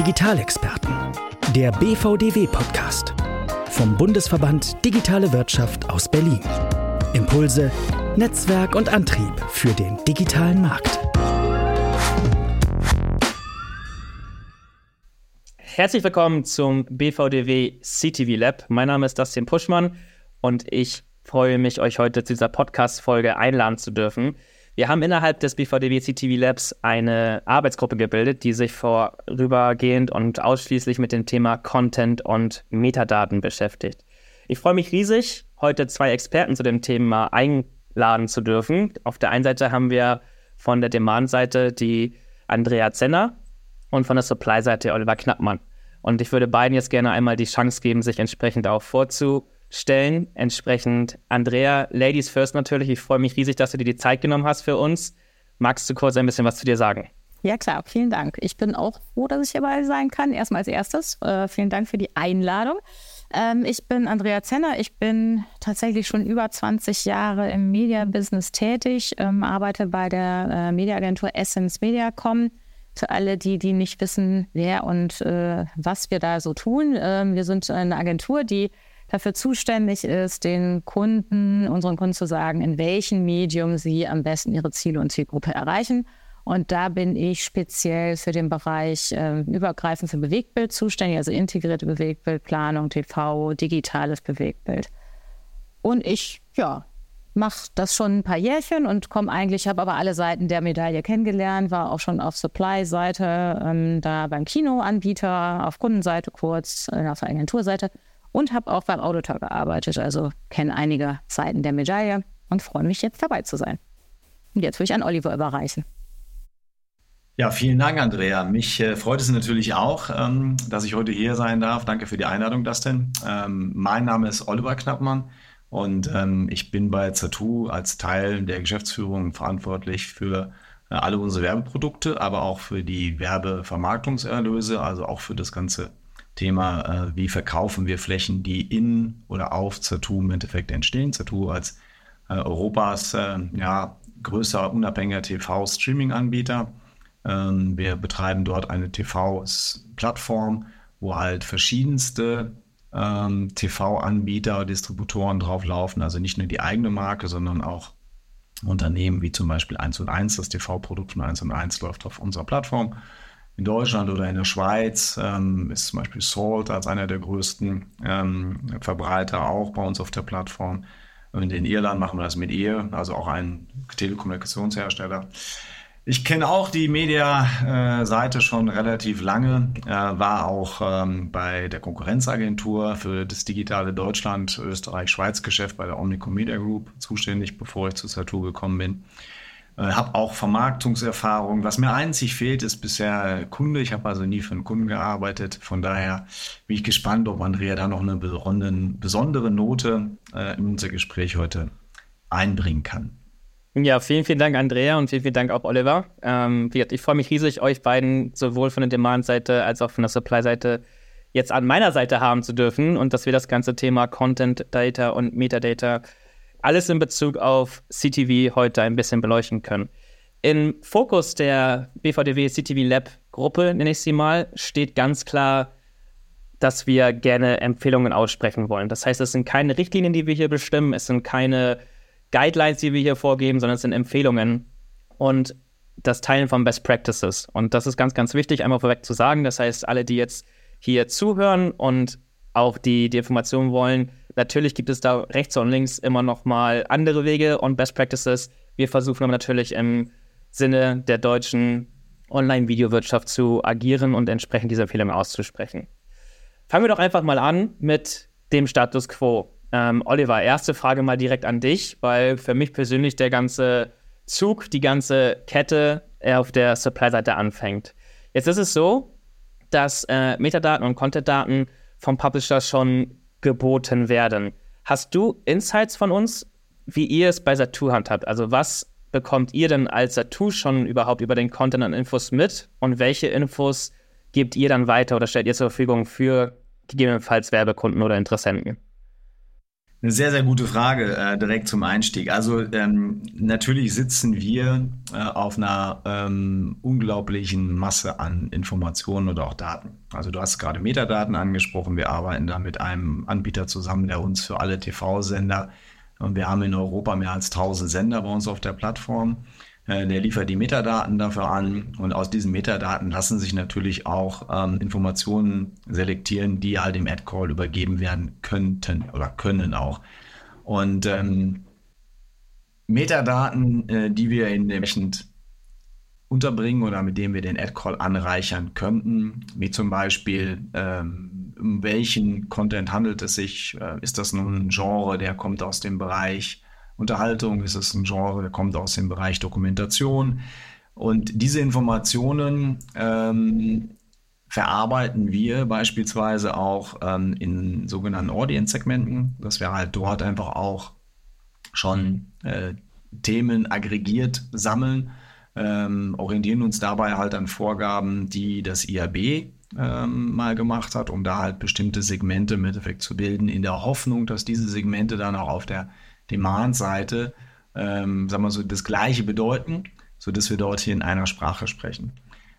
Digitalexperten. Der BVDW-Podcast. Vom Bundesverband Digitale Wirtschaft aus Berlin. Impulse, Netzwerk und Antrieb für den digitalen Markt. Herzlich willkommen zum BVDW CTV Lab. Mein Name ist Dustin Puschmann und ich freue mich, euch heute zu dieser Podcast-Folge einladen zu dürfen. Wir haben innerhalb des BVDW CTV Labs eine Arbeitsgruppe gebildet, die sich vorübergehend und ausschließlich mit dem Thema Content und Metadaten beschäftigt. Ich freue mich riesig, heute zwei Experten zu dem Thema einladen zu dürfen. Auf der einen Seite haben wir von der Demand-Seite die Andrea Zenner und von der Supply-Seite Oliver Knappmann. Und ich würde beiden jetzt gerne einmal die Chance geben, sich entsprechend auch vorzustellen stellen. Entsprechend, Andrea, Ladies First natürlich. Ich freue mich riesig, dass du dir die Zeit genommen hast für uns. Magst du kurz ein bisschen was zu dir sagen? Ja, klar, vielen Dank. Ich bin auch froh, dass ich hierbei sein kann. Erstmal als erstes, äh, vielen Dank für die Einladung. Ähm, ich bin Andrea Zenner. Ich bin tatsächlich schon über 20 Jahre im Media-Business tätig, ähm, arbeite bei der äh, Mediaagentur Essence Mediacom. Für alle, die, die nicht wissen, wer und äh, was wir da so tun. Ähm, wir sind eine Agentur, die dafür zuständig ist, den Kunden, unseren Kunden zu sagen, in welchem Medium sie am besten ihre Ziele und Zielgruppe erreichen. Und da bin ich speziell für den Bereich äh, übergreifend für Bewegtbild zuständig, also integrierte Bewegtbildplanung, TV, digitales Bewegtbild. Und ich, ja, mache das schon ein paar Jährchen und komme eigentlich, habe aber alle Seiten der Medaille kennengelernt, war auch schon auf Supply-Seite, ähm, da beim Kinoanbieter, auf Kundenseite kurz, äh, auf der Agenturseite und habe auch beim Auditor gearbeitet, also kenne einige Seiten der Medaille und freue mich jetzt dabei zu sein. Und jetzt will ich an Oliver überreichen. Ja, vielen Dank, Andrea. Mich äh, freut es natürlich auch, ähm, dass ich heute hier sein darf. Danke für die Einladung, Dustin. Ähm, mein Name ist Oliver Knappmann und ähm, ich bin bei Zatu als Teil der Geschäftsführung verantwortlich für äh, alle unsere Werbeprodukte, aber auch für die Werbevermarktungserlöse, also auch für das ganze Thema, äh, wie verkaufen wir Flächen, die in oder auf Zertu im Endeffekt entstehen. Zertu als äh, Europas äh, ja, größter unabhängiger TV-Streaming-Anbieter. Ähm, wir betreiben dort eine TV-Plattform, wo halt verschiedenste ähm, TV-Anbieter, Distributoren drauf laufen. Also nicht nur die eigene Marke, sondern auch Unternehmen wie zum Beispiel 1 und 1. Das TV-Produkt von 1 und 1 läuft auf unserer Plattform in Deutschland oder in der Schweiz ähm, ist zum Beispiel Salt als einer der größten ähm, Verbreiter auch bei uns auf der Plattform. Und in Irland machen wir das mit ihr, also auch ein Telekommunikationshersteller. Ich kenne auch die Media-Seite schon relativ lange, äh, war auch ähm, bei der Konkurrenzagentur für das digitale Deutschland, Österreich, Schweiz Geschäft bei der Omnicom Media Group zuständig, bevor ich zu Satu gekommen bin. Äh, habe auch Vermarktungserfahrung. Was mir einzig fehlt, ist bisher Kunde. Ich habe also nie für einen Kunden gearbeitet. Von daher bin ich gespannt, ob Andrea da noch eine besondere Note äh, in unser Gespräch heute einbringen kann. Ja, vielen, vielen Dank, Andrea, und vielen, vielen Dank auch, Oliver. Ähm, ich freue mich riesig, euch beiden sowohl von der Demand-Seite als auch von der Supply-Seite jetzt an meiner Seite haben zu dürfen und dass wir das ganze Thema Content Data und Metadata alles in Bezug auf CTV heute ein bisschen beleuchten können. Im Fokus der BVDW CTV Lab Gruppe, nenne ich sie mal, steht ganz klar, dass wir gerne Empfehlungen aussprechen wollen. Das heißt, es sind keine Richtlinien, die wir hier bestimmen, es sind keine Guidelines, die wir hier vorgeben, sondern es sind Empfehlungen und das Teilen von Best Practices. Und das ist ganz, ganz wichtig, einmal vorweg zu sagen. Das heißt, alle, die jetzt hier zuhören und auch die, die Informationen wollen, Natürlich gibt es da rechts und links immer noch mal andere Wege und Best Practices. Wir versuchen aber natürlich im Sinne der deutschen Online-Videowirtschaft zu agieren und entsprechend diese Empfehlungen auszusprechen. Fangen wir doch einfach mal an mit dem Status quo. Ähm, Oliver, erste Frage mal direkt an dich, weil für mich persönlich der ganze Zug, die ganze Kette auf der Supply-Seite anfängt. Jetzt ist es so, dass äh, Metadaten und Content-Daten vom Publisher schon geboten werden. Hast du Insights von uns, wie ihr es bei Satu handhabt? Also was bekommt ihr denn als Satu schon überhaupt über den Content und Infos mit und welche Infos gebt ihr dann weiter oder stellt ihr zur Verfügung für gegebenenfalls Werbekunden oder Interessenten? Eine sehr, sehr gute Frage äh, direkt zum Einstieg. Also ähm, natürlich sitzen wir äh, auf einer ähm, unglaublichen Masse an Informationen oder auch Daten. Also du hast gerade Metadaten angesprochen. Wir arbeiten da mit einem Anbieter zusammen, der uns für alle TV-Sender und wir haben in Europa mehr als 1000 Sender bei uns auf der Plattform. Äh, der liefert die Metadaten dafür an und aus diesen Metadaten lassen sich natürlich auch ähm, Informationen selektieren, die halt im Ad-Call übergeben werden könnten oder können auch. Und ähm, Metadaten, äh, die wir in entsprechend unterbringen oder mit denen wir den Ad-Call anreichern könnten, wie zum Beispiel, ähm, um welchen Content handelt es sich? Äh, ist das nun ein Genre, der kommt aus dem Bereich Unterhaltung, ist es ein Genre, der kommt aus dem Bereich Dokumentation. Und diese Informationen ähm, verarbeiten wir beispielsweise auch ähm, in sogenannten Audience-Segmenten, dass wir halt dort einfach auch schon äh, Themen aggregiert sammeln, ähm, orientieren uns dabei halt an Vorgaben, die das IAB ähm, mal gemacht hat, um da halt bestimmte Segmente im Endeffekt zu bilden, in der Hoffnung, dass diese Segmente dann auch auf der Demand-Seite, ähm, sagen wir so, das Gleiche bedeuten, sodass wir dort hier in einer Sprache sprechen.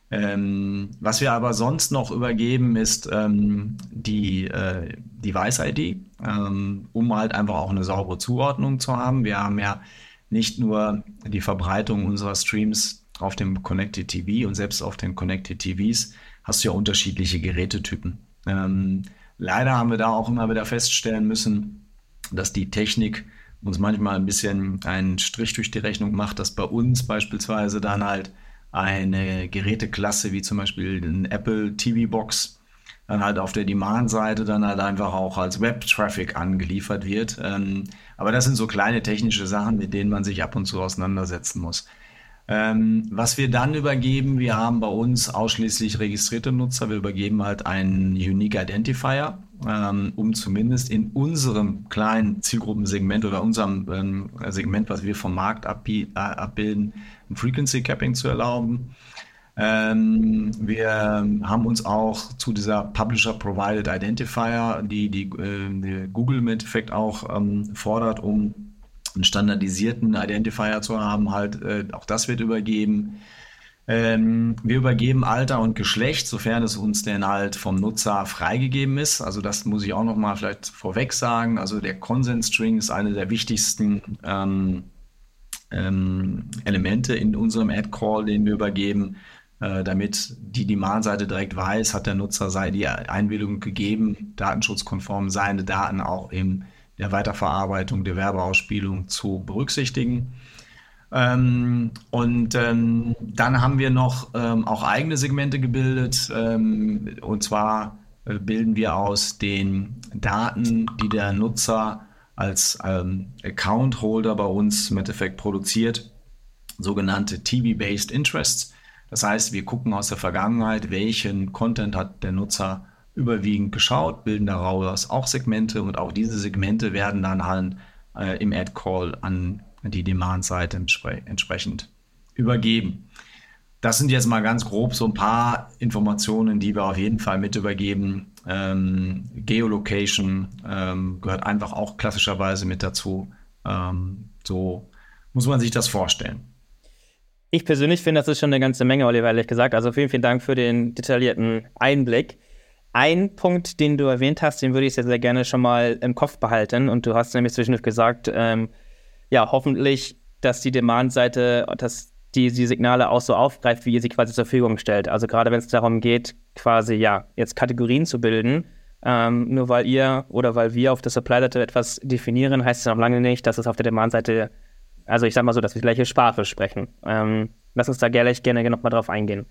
Ähm, was wir aber sonst noch übergeben, ist ähm, die äh, Device-ID, ähm, um halt einfach auch eine saubere Zuordnung zu haben. Wir haben ja nicht nur die Verbreitung unserer Streams auf dem Connected TV und selbst auf den Connected TVs hast du ja unterschiedliche Gerätetypen. Ähm, leider haben wir da auch immer wieder feststellen müssen, dass die Technik uns manchmal ein bisschen einen Strich durch die Rechnung macht, dass bei uns beispielsweise dann halt eine Geräteklasse wie zum Beispiel ein Apple TV Box dann halt auf der Demand-Seite dann halt einfach auch als Web-Traffic angeliefert wird. Ähm, aber das sind so kleine technische Sachen, mit denen man sich ab und zu auseinandersetzen muss. Ähm, was wir dann übergeben, wir haben bei uns ausschließlich registrierte Nutzer. Wir übergeben halt einen Unique Identifier, ähm, um zumindest in unserem kleinen Zielgruppensegment oder unserem ähm, Segment, was wir vom Markt abbilden, ein Frequency Capping zu erlauben. Ähm, wir haben uns auch zu dieser Publisher Provided Identifier, die, die, äh, die Google im Endeffekt auch ähm, fordert, um einen standardisierten Identifier zu haben, halt, äh, auch das wird übergeben. Ähm, wir übergeben Alter und Geschlecht, sofern es uns denn halt vom Nutzer freigegeben ist. Also das muss ich auch noch mal vielleicht vorweg sagen. Also der Consent String ist eine der wichtigsten ähm, ähm, Elemente in unserem Ad Call, den wir übergeben, äh, damit die Demand-Seite direkt weiß, hat der Nutzer sei die Einwilligung gegeben, datenschutzkonform seine Daten auch im der Weiterverarbeitung der Werbeausspielung zu berücksichtigen. Ähm, und ähm, dann haben wir noch ähm, auch eigene Segmente gebildet. Ähm, und zwar äh, bilden wir aus den Daten, die der Nutzer als ähm, Account-Holder bei uns im Endeffekt produziert, sogenannte TV-Based Interests. Das heißt, wir gucken aus der Vergangenheit, welchen Content hat der Nutzer überwiegend geschaut, bilden daraus auch Segmente und auch diese Segmente werden dann halt äh, im Ad-Call an die Demand-Seite entspre entsprechend übergeben. Das sind jetzt mal ganz grob so ein paar Informationen, die wir auf jeden Fall mit übergeben. Ähm, Geolocation ähm, gehört einfach auch klassischerweise mit dazu. Ähm, so muss man sich das vorstellen. Ich persönlich finde, das ist schon eine ganze Menge, Oliver, ehrlich gesagt. Also vielen, vielen Dank für den detaillierten Einblick. Ein Punkt, den du erwähnt hast, den würde ich sehr, sehr gerne schon mal im Kopf behalten. Und du hast nämlich zwischendurch gesagt, ähm, ja, hoffentlich, dass die Demand-Seite, dass die, die Signale auch so aufgreift, wie ihr sie quasi zur Verfügung stellt. Also gerade wenn es darum geht, quasi, ja, jetzt Kategorien zu bilden, ähm, nur weil ihr oder weil wir auf der Supply-Seite etwas definieren, heißt es noch lange nicht, dass es auf der Demand-Seite, also ich sag mal so, dass wir die gleiche Sprache sprechen. Ähm, lass uns da gerne, gerne noch mal drauf eingehen.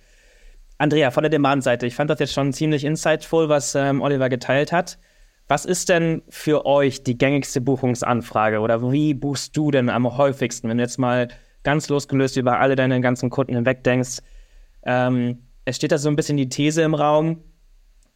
Andrea, von der Demand-Seite, ich fand das jetzt schon ziemlich insightful, was ähm, Oliver geteilt hat. Was ist denn für euch die gängigste Buchungsanfrage oder wie buchst du denn am häufigsten, wenn du jetzt mal ganz losgelöst über alle deine ganzen Kunden hinweg denkst? Ähm, es steht da so ein bisschen die These im Raum,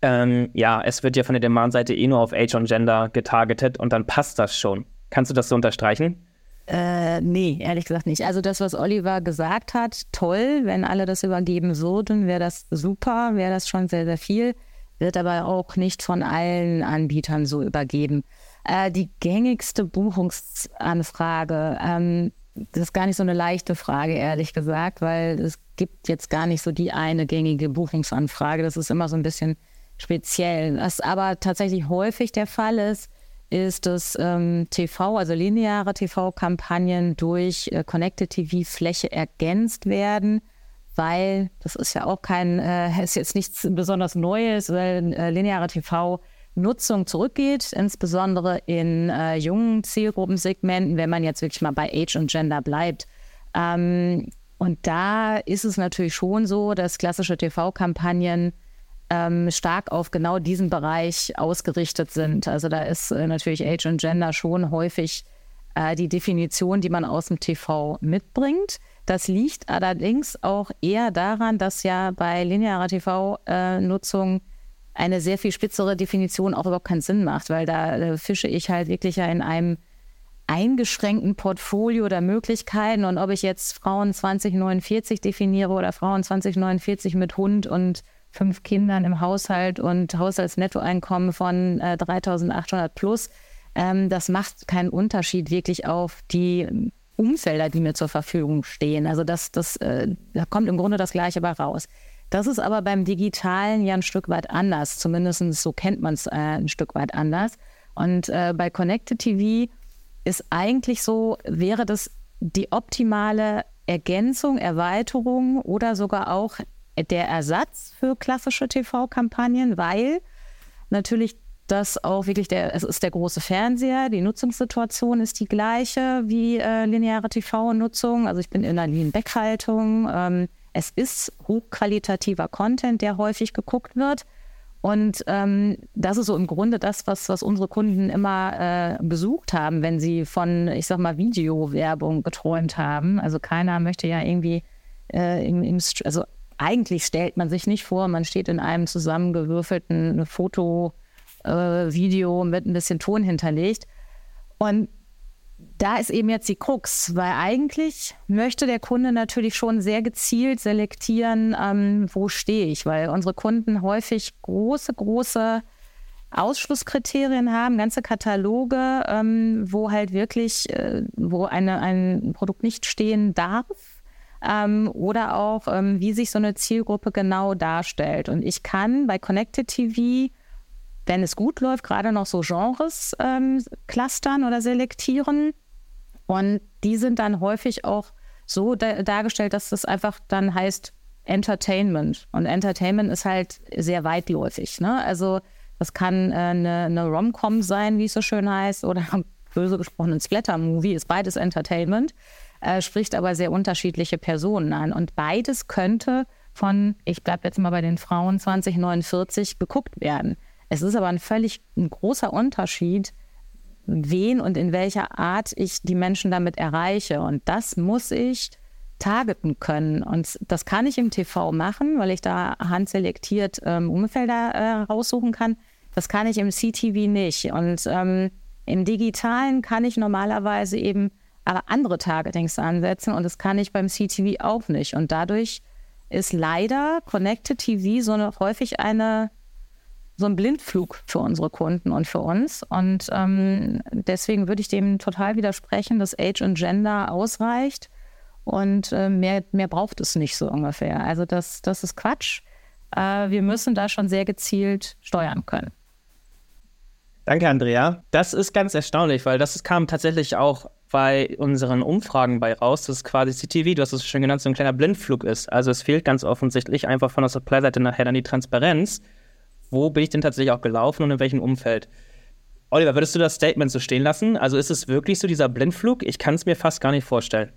ähm, ja, es wird ja von der Demand-Seite eh nur auf Age und Gender getargetet und dann passt das schon. Kannst du das so unterstreichen? Äh, nee, ehrlich gesagt nicht. Also das, was Oliver gesagt hat, toll. Wenn alle das übergeben würden, wäre das super, wäre das schon sehr, sehr viel. Wird aber auch nicht von allen Anbietern so übergeben. Äh, die gängigste Buchungsanfrage, ähm, das ist gar nicht so eine leichte Frage, ehrlich gesagt, weil es gibt jetzt gar nicht so die eine gängige Buchungsanfrage. Das ist immer so ein bisschen speziell. Was aber tatsächlich häufig der Fall ist, ist, dass ähm, TV, also lineare TV-Kampagnen durch äh, Connected TV-Fläche ergänzt werden, weil das ist ja auch kein, äh, ist jetzt nichts besonders Neues, weil äh, lineare TV-Nutzung zurückgeht, insbesondere in äh, jungen Zielgruppensegmenten, wenn man jetzt wirklich mal bei Age und Gender bleibt. Ähm, und da ist es natürlich schon so, dass klassische TV-Kampagnen ähm, stark auf genau diesen Bereich ausgerichtet sind. Also da ist äh, natürlich Age und Gender schon häufig äh, die Definition, die man aus dem TV mitbringt. Das liegt allerdings auch eher daran, dass ja bei linearer TV-Nutzung eine sehr viel spitzere Definition auch überhaupt keinen Sinn macht, weil da äh, fische ich halt wirklich ja in einem eingeschränkten Portfolio der Möglichkeiten. Und ob ich jetzt Frauen 2049 definiere oder Frauen 2049 mit Hund und fünf Kindern im Haushalt und Haushaltsnettoeinkommen von äh, 3.800 plus. Ähm, das macht keinen Unterschied wirklich auf die Umfelder, die mir zur Verfügung stehen. Also das, das, äh, da kommt im Grunde das Gleiche bei raus. Das ist aber beim Digitalen ja ein Stück weit anders. Zumindest so kennt man es äh, ein Stück weit anders. Und äh, bei Connected TV ist eigentlich so, wäre das die optimale Ergänzung, Erweiterung oder sogar auch der Ersatz für klassische TV-Kampagnen, weil natürlich das auch wirklich der, es ist der große Fernseher, die Nutzungssituation ist die gleiche wie äh, lineare TV-Nutzung. Also ich bin in einer Lean-Back-Haltung. Ähm, es ist hochqualitativer Content, der häufig geguckt wird. Und ähm, das ist so im Grunde das, was, was unsere Kunden immer äh, besucht haben, wenn sie von, ich sag mal, Videowerbung geträumt haben. Also keiner möchte ja irgendwie äh, im, im, also eigentlich stellt man sich nicht vor, man steht in einem zusammengewürfelten Foto, äh, Video mit ein bisschen Ton hinterlegt. Und da ist eben jetzt die Krux, weil eigentlich möchte der Kunde natürlich schon sehr gezielt selektieren, ähm, wo stehe ich, weil unsere Kunden häufig große, große Ausschlusskriterien haben, ganze Kataloge, ähm, wo halt wirklich, äh, wo eine, ein Produkt nicht stehen darf ähm, oder auch, ähm, wie sich so eine Zielgruppe genau darstellt. Und ich kann bei Connected TV, wenn es gut läuft, gerade noch so Genres ähm, clustern oder selektieren. Und die sind dann häufig auch so da dargestellt, dass das einfach dann heißt Entertainment. Und Entertainment ist halt sehr weitläufig. Ne? Also das kann äh, eine, eine Rom-Com sein, wie es so schön heißt, oder böse gesprochen ein Splatter-Movie, ist beides Entertainment äh, spricht aber sehr unterschiedliche Personen an. Und beides könnte von, ich bleibe jetzt mal bei den Frauen 2049, geguckt werden. Es ist aber ein völlig ein großer Unterschied, wen und in welcher Art ich die Menschen damit erreiche. Und das muss ich targeten können. Und das kann ich im TV machen, weil ich da handselektiert ähm, Umfelder äh, raussuchen kann. Das kann ich im CTV nicht. Und ähm, im Digitalen kann ich normalerweise eben aber andere Targetings ansetzen und das kann ich beim CTV auch nicht. Und dadurch ist leider Connected TV so eine, häufig eine so ein Blindflug für unsere Kunden und für uns. Und ähm, deswegen würde ich dem total widersprechen, dass Age und Gender ausreicht und äh, mehr, mehr braucht es nicht so ungefähr. Also das, das ist Quatsch. Äh, wir müssen da schon sehr gezielt steuern können. Danke, Andrea. Das ist ganz erstaunlich, weil das kam tatsächlich auch bei unseren Umfragen bei raus, dass quasi CTV, du hast es schon genannt, so ein kleiner Blindflug ist. Also es fehlt ganz offensichtlich einfach von der Supply-Seite nachher dann die Transparenz. Wo bin ich denn tatsächlich auch gelaufen und in welchem Umfeld? Oliver, würdest du das Statement so stehen lassen? Also ist es wirklich so dieser Blindflug? Ich kann es mir fast gar nicht vorstellen.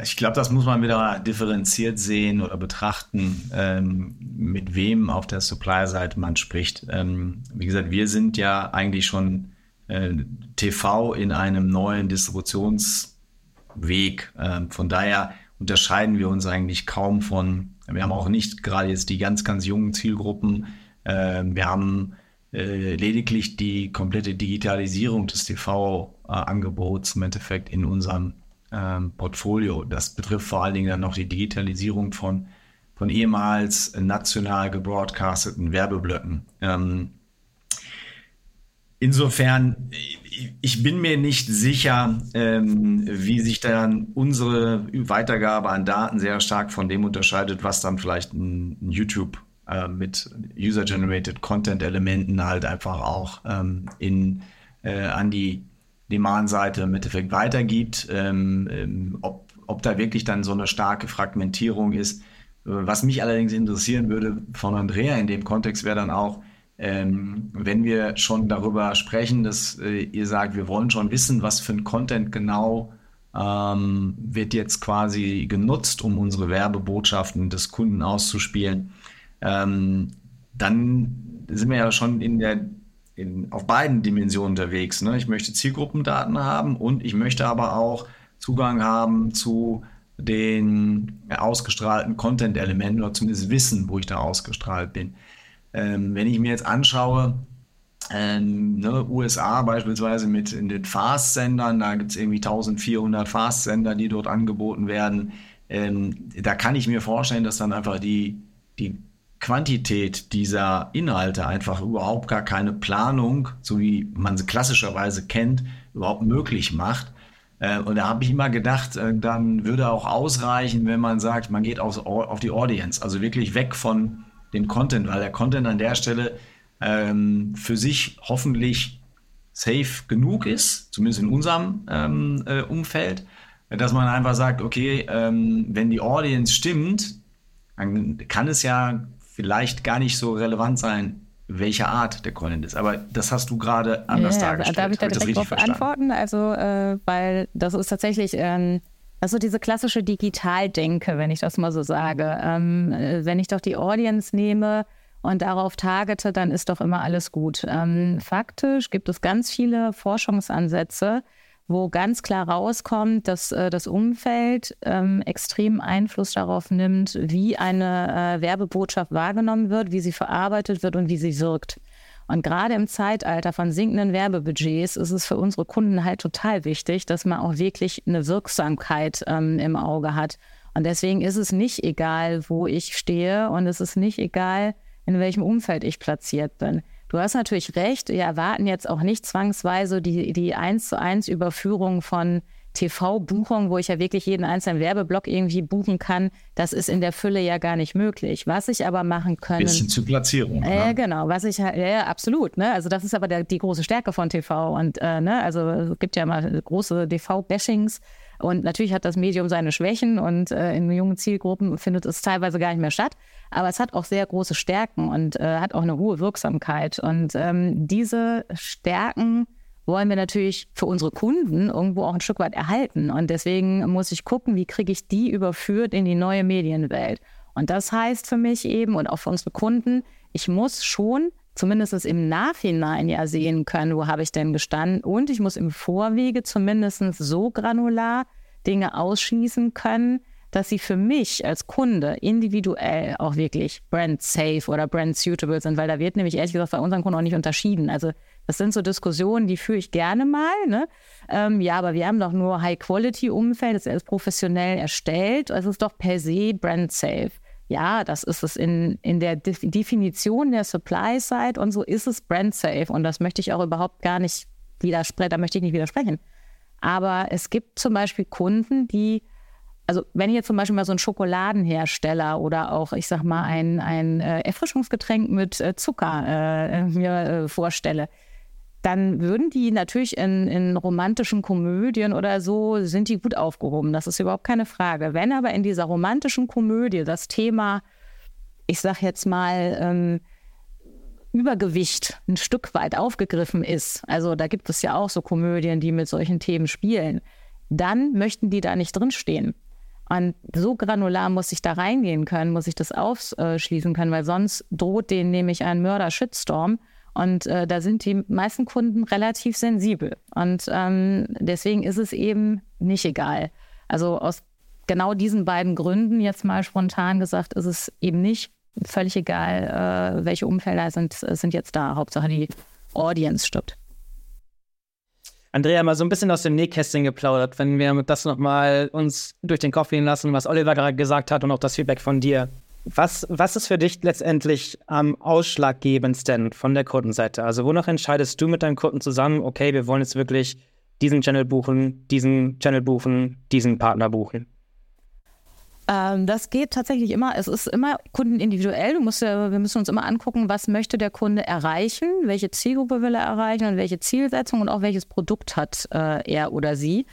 Ich glaube, das muss man wieder differenziert sehen oder betrachten, ähm, mit wem auf der Supply-Seite man spricht. Ähm, wie gesagt, wir sind ja eigentlich schon äh, TV in einem neuen Distributionsweg. Äh, von daher unterscheiden wir uns eigentlich kaum von, wir haben auch nicht gerade jetzt die ganz, ganz jungen Zielgruppen. Äh, wir haben äh, lediglich die komplette Digitalisierung des TV-Angebots im Endeffekt in unserem ähm, Portfolio. Das betrifft vor allen Dingen dann noch die Digitalisierung von von ehemals national gebroadcasteten Werbeblöcken. Ähm, insofern, ich bin mir nicht sicher, ähm, wie sich dann unsere Weitergabe an Daten sehr stark von dem unterscheidet, was dann vielleicht ein, ein YouTube äh, mit User-Generated Content-Elementen halt einfach auch ähm, in, äh, an die Demand-Seite im Endeffekt weitergibt. Ähm, ähm, ob, ob da wirklich dann so eine starke Fragmentierung ist. Was mich allerdings interessieren würde von Andrea in dem Kontext wäre dann auch, ähm, wenn wir schon darüber sprechen, dass äh, ihr sagt, wir wollen schon wissen, was für ein Content genau ähm, wird jetzt quasi genutzt, um unsere Werbebotschaften des Kunden auszuspielen, ähm, dann sind wir ja schon in der in, auf beiden Dimensionen unterwegs. Ne? Ich möchte Zielgruppendaten haben und ich möchte aber auch Zugang haben zu den ausgestrahlten Content-Elementen oder zumindest wissen, wo ich da ausgestrahlt bin. Ähm, wenn ich mir jetzt anschaue, ähm, ne, USA beispielsweise mit in den Fast-Sendern, da gibt es irgendwie 1400 Fast-Sender, die dort angeboten werden. Ähm, da kann ich mir vorstellen, dass dann einfach die, die Quantität dieser Inhalte einfach überhaupt gar keine Planung, so wie man sie klassischerweise kennt, überhaupt möglich macht. Äh, und da habe ich immer gedacht, äh, dann würde auch ausreichen, wenn man sagt, man geht auf, auf die Audience, also wirklich weg von dem Content, weil der Content an der Stelle ähm, für sich hoffentlich safe genug ist, zumindest in unserem ähm, äh, Umfeld, dass man einfach sagt, okay, ähm, wenn die Audience stimmt, dann kann es ja vielleicht gar nicht so relevant sein, welche Art der Content ist. Aber das hast du gerade anders ja, dargestellt. Darf ich da direkt darauf antworten? Also, äh, weil das ist tatsächlich ähm, also diese klassische Digitaldenke, wenn ich das mal so sage. Ähm, äh, wenn ich doch die Audience nehme und darauf targete, dann ist doch immer alles gut. Ähm, faktisch gibt es ganz viele Forschungsansätze, wo ganz klar rauskommt, dass äh, das Umfeld ähm, extremen Einfluss darauf nimmt, wie eine äh, Werbebotschaft wahrgenommen wird, wie sie verarbeitet wird und wie sie wirkt. Und gerade im Zeitalter von sinkenden Werbebudgets ist es für unsere Kunden halt total wichtig, dass man auch wirklich eine Wirksamkeit ähm, im Auge hat. Und deswegen ist es nicht egal, wo ich stehe und es ist nicht egal, in welchem Umfeld ich platziert bin. Du hast natürlich recht, wir erwarten jetzt auch nicht zwangsweise die, die eins zu eins Überführung von TV-Buchungen, wo ich ja wirklich jeden einzelnen Werbeblock irgendwie buchen kann. Das ist in der Fülle ja gar nicht möglich. Was ich aber machen können. Bisschen zur Platzierung. Äh, ne? Genau, was ich halt, ja, absolut. Ne? Also das ist aber der, die große Stärke von TV. Und äh, ne, also es gibt ja mal große TV-Bashings. Und natürlich hat das Medium seine Schwächen und äh, in jungen Zielgruppen findet es teilweise gar nicht mehr statt. Aber es hat auch sehr große Stärken und äh, hat auch eine hohe Wirksamkeit. Und ähm, diese Stärken wollen wir natürlich für unsere Kunden irgendwo auch ein Stück weit erhalten. Und deswegen muss ich gucken, wie kriege ich die überführt in die neue Medienwelt. Und das heißt für mich eben und auch für unsere Kunden, ich muss schon zumindest im Nachhinein ja sehen können, wo habe ich denn gestanden. Und ich muss im Vorwege zumindest so granular Dinge ausschließen können, dass sie für mich als Kunde individuell auch wirklich brand safe oder brand suitable sind, weil da wird nämlich ehrlich gesagt bei unseren Kunden auch nicht unterschieden. Also das sind so Diskussionen, die führe ich gerne mal. Ne? Ähm, ja, aber wir haben doch nur High-Quality-Umfeld, das ist professionell erstellt. Es ist doch per se brand safe. Ja, das ist es in, in der De Definition der Supply-Side und so ist es brand safe. Und das möchte ich auch überhaupt gar nicht widersprechen, da möchte ich nicht widersprechen. Aber es gibt zum Beispiel Kunden, die also wenn ich jetzt zum Beispiel mal so einen Schokoladenhersteller oder auch, ich sag mal, ein, ein äh, Erfrischungsgetränk mit äh, Zucker äh, mir äh, vorstelle, dann würden die natürlich in, in romantischen Komödien oder so, sind die gut aufgehoben. Das ist überhaupt keine Frage. Wenn aber in dieser romantischen Komödie das Thema, ich sag jetzt mal, ähm, Übergewicht ein Stück weit aufgegriffen ist, also da gibt es ja auch so Komödien, die mit solchen Themen spielen, dann möchten die da nicht drinstehen. Und so granular muss ich da reingehen können, muss ich das ausschließen können, weil sonst droht denen nämlich ein Mörder-Shitstorm. Und äh, da sind die meisten Kunden relativ sensibel. Und ähm, deswegen ist es eben nicht egal. Also aus genau diesen beiden Gründen, jetzt mal spontan gesagt, ist es eben nicht völlig egal, äh, welche Umfelder sind, sind jetzt da. Hauptsache die Audience stirbt. Andrea, mal so ein bisschen aus dem Nähkästchen geplaudert, wenn wir das nochmal uns durch den Kopf gehen lassen, was Oliver gerade gesagt hat und auch das Feedback von dir. Was, was ist für dich letztendlich am ausschlaggebendsten von der Kundenseite? Also wonach entscheidest du mit deinem Kunden zusammen, okay, wir wollen jetzt wirklich diesen Channel buchen, diesen Channel buchen, diesen Partner buchen? Ähm, das geht tatsächlich immer. Es ist immer kundenindividuell. Du musst wir müssen uns immer angucken, was möchte der Kunde erreichen, welche Zielgruppe will er erreichen und welche Zielsetzung und auch welches Produkt hat äh, er oder sie.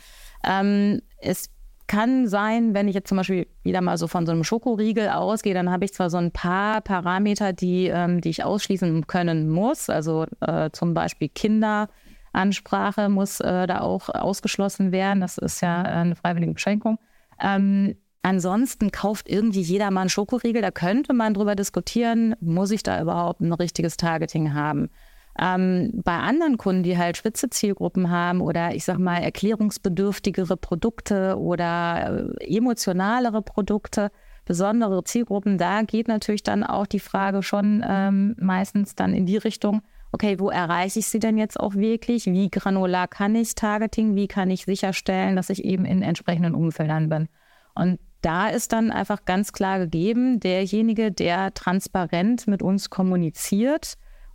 Ähm, es kann sein, wenn ich jetzt zum Beispiel wieder mal so von so einem Schokoriegel ausgehe, dann habe ich zwar so ein paar Parameter, die, ähm, die ich ausschließen können muss. Also äh, zum Beispiel Kinderansprache muss äh, da auch ausgeschlossen werden. Das ist ja eine freiwillige Beschränkung. Ähm, ansonsten kauft irgendwie jeder mal einen Schokoriegel. Da könnte man drüber diskutieren, muss ich da überhaupt ein richtiges Targeting haben. Ähm, bei anderen Kunden, die halt spitze Zielgruppen haben oder ich sag mal erklärungsbedürftigere Produkte oder äh, emotionalere Produkte, besondere Zielgruppen, da geht natürlich dann auch die Frage schon ähm, meistens dann in die Richtung, okay, wo erreiche ich sie denn jetzt auch wirklich? Wie granular kann ich Targeting? Wie kann ich sicherstellen, dass ich eben in entsprechenden Umfeldern bin? Und da ist dann einfach ganz klar gegeben, derjenige, der transparent mit uns kommuniziert,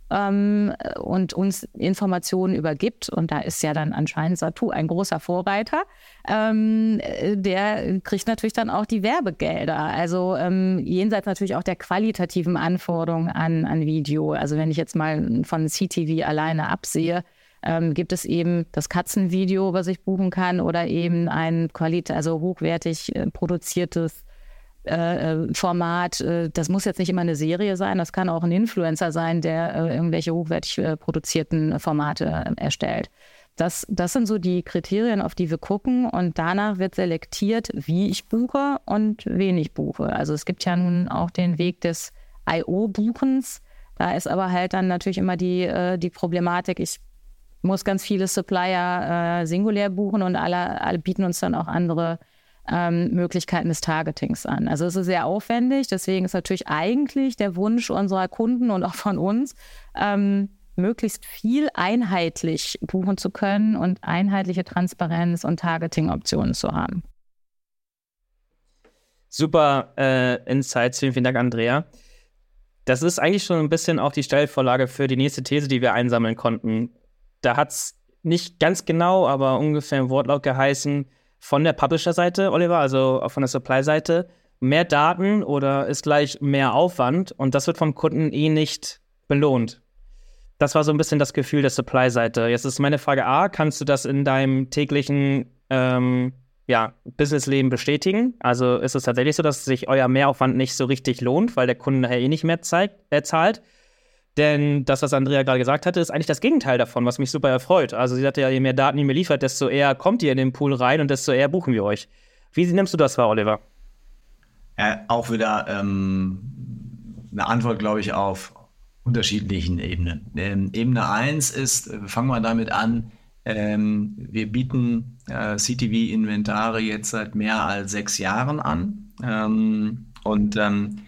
ähm, und uns Informationen übergibt. Und da ist ja dann anscheinend Satu ein großer Vorreiter. Ähm, der kriegt natürlich dann auch die Werbegelder. Also ähm, jenseits natürlich auch der qualitativen Anforderungen an, an Video. Also wenn ich jetzt mal von CTV alleine absehe, ähm, gibt es eben das Katzenvideo, was ich buchen kann, oder eben ein qualit also hochwertig äh, produziertes äh, äh, Format. Äh, das muss jetzt nicht immer eine Serie sein, das kann auch ein Influencer sein, der irgendwelche hochwertig produzierten Formate äh, erstellt. Das, das sind so die Kriterien, auf die wir gucken und danach wird selektiert, wie ich buche und wen ich buche. Also es gibt ja nun auch den Weg des IO-Buchens. Da ist aber halt dann natürlich immer die, die Problematik, ich muss ganz viele Supplier singulär buchen und alle, alle bieten uns dann auch andere ähm, Möglichkeiten des Targetings an. Also es ist sehr aufwendig, deswegen ist natürlich eigentlich der Wunsch unserer Kunden und auch von uns, ähm, möglichst viel einheitlich buchen zu können und einheitliche Transparenz und Targeting-Optionen zu haben. Super äh, Insights, vielen, vielen Dank, Andrea. Das ist eigentlich schon ein bisschen auch die Stellvorlage für die nächste These, die wir einsammeln konnten. Da hat es nicht ganz genau, aber ungefähr im Wortlaut geheißen, von der Publisher-Seite, Oliver, also von der Supply-Seite, mehr Daten oder ist gleich mehr Aufwand und das wird vom Kunden eh nicht belohnt. Das war so ein bisschen das Gefühl der Supply-Seite. Jetzt ist meine Frage A, kannst du das in deinem täglichen ähm, ja, Businessleben bestätigen? Also ist es tatsächlich so, dass sich euer Mehraufwand nicht so richtig lohnt, weil der Kunde nachher eh nicht mehr zeigt, äh, zahlt? Denn das, was Andrea gerade gesagt hatte, ist eigentlich das Gegenteil davon, was mich super erfreut. Also sie sagte ja, je mehr Daten ihr mir liefert, desto eher kommt ihr in den Pool rein und desto eher buchen wir euch. Wie nimmst du das wahr, Oliver? Ja, auch wieder ähm, eine Antwort, glaube ich, auf unterschiedlichen Ebenen. Ähm, Ebene 1 ist, äh, fangen wir damit an, ähm, wir bieten äh, CTV-Inventare jetzt seit mehr als sechs Jahren an. Ähm, und ähm,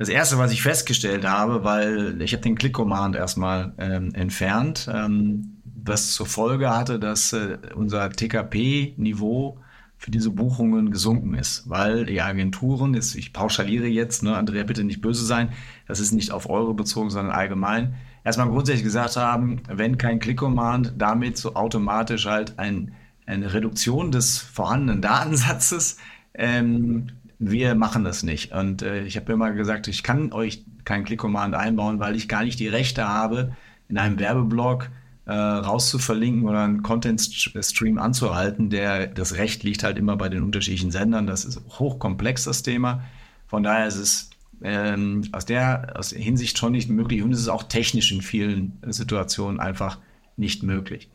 das erste, was ich festgestellt habe, weil ich habe den Click-Command erstmal ähm, entfernt, ähm, was zur Folge hatte, dass äh, unser TKP-Niveau für diese Buchungen gesunken ist, weil die Agenturen, jetzt, ich pauschaliere jetzt, ne, Andrea, bitte nicht böse sein, das ist nicht auf Euro bezogen, sondern allgemein, erstmal grundsätzlich gesagt haben, wenn kein Click-Command, damit so automatisch halt ein, eine Reduktion des vorhandenen Datensatzes ähm, wir machen das nicht. Und äh, ich habe immer gesagt, ich kann euch kein Click-Command einbauen, weil ich gar nicht die Rechte habe, in einem Werbeblock äh, rauszuverlinken oder einen Content-Stream anzuhalten. Der, das Recht liegt halt immer bei den unterschiedlichen Sendern. Das ist hochkomplex, das Thema. Von daher ist es ähm, aus, der, aus der Hinsicht schon nicht möglich und es ist auch technisch in vielen Situationen einfach nicht möglich.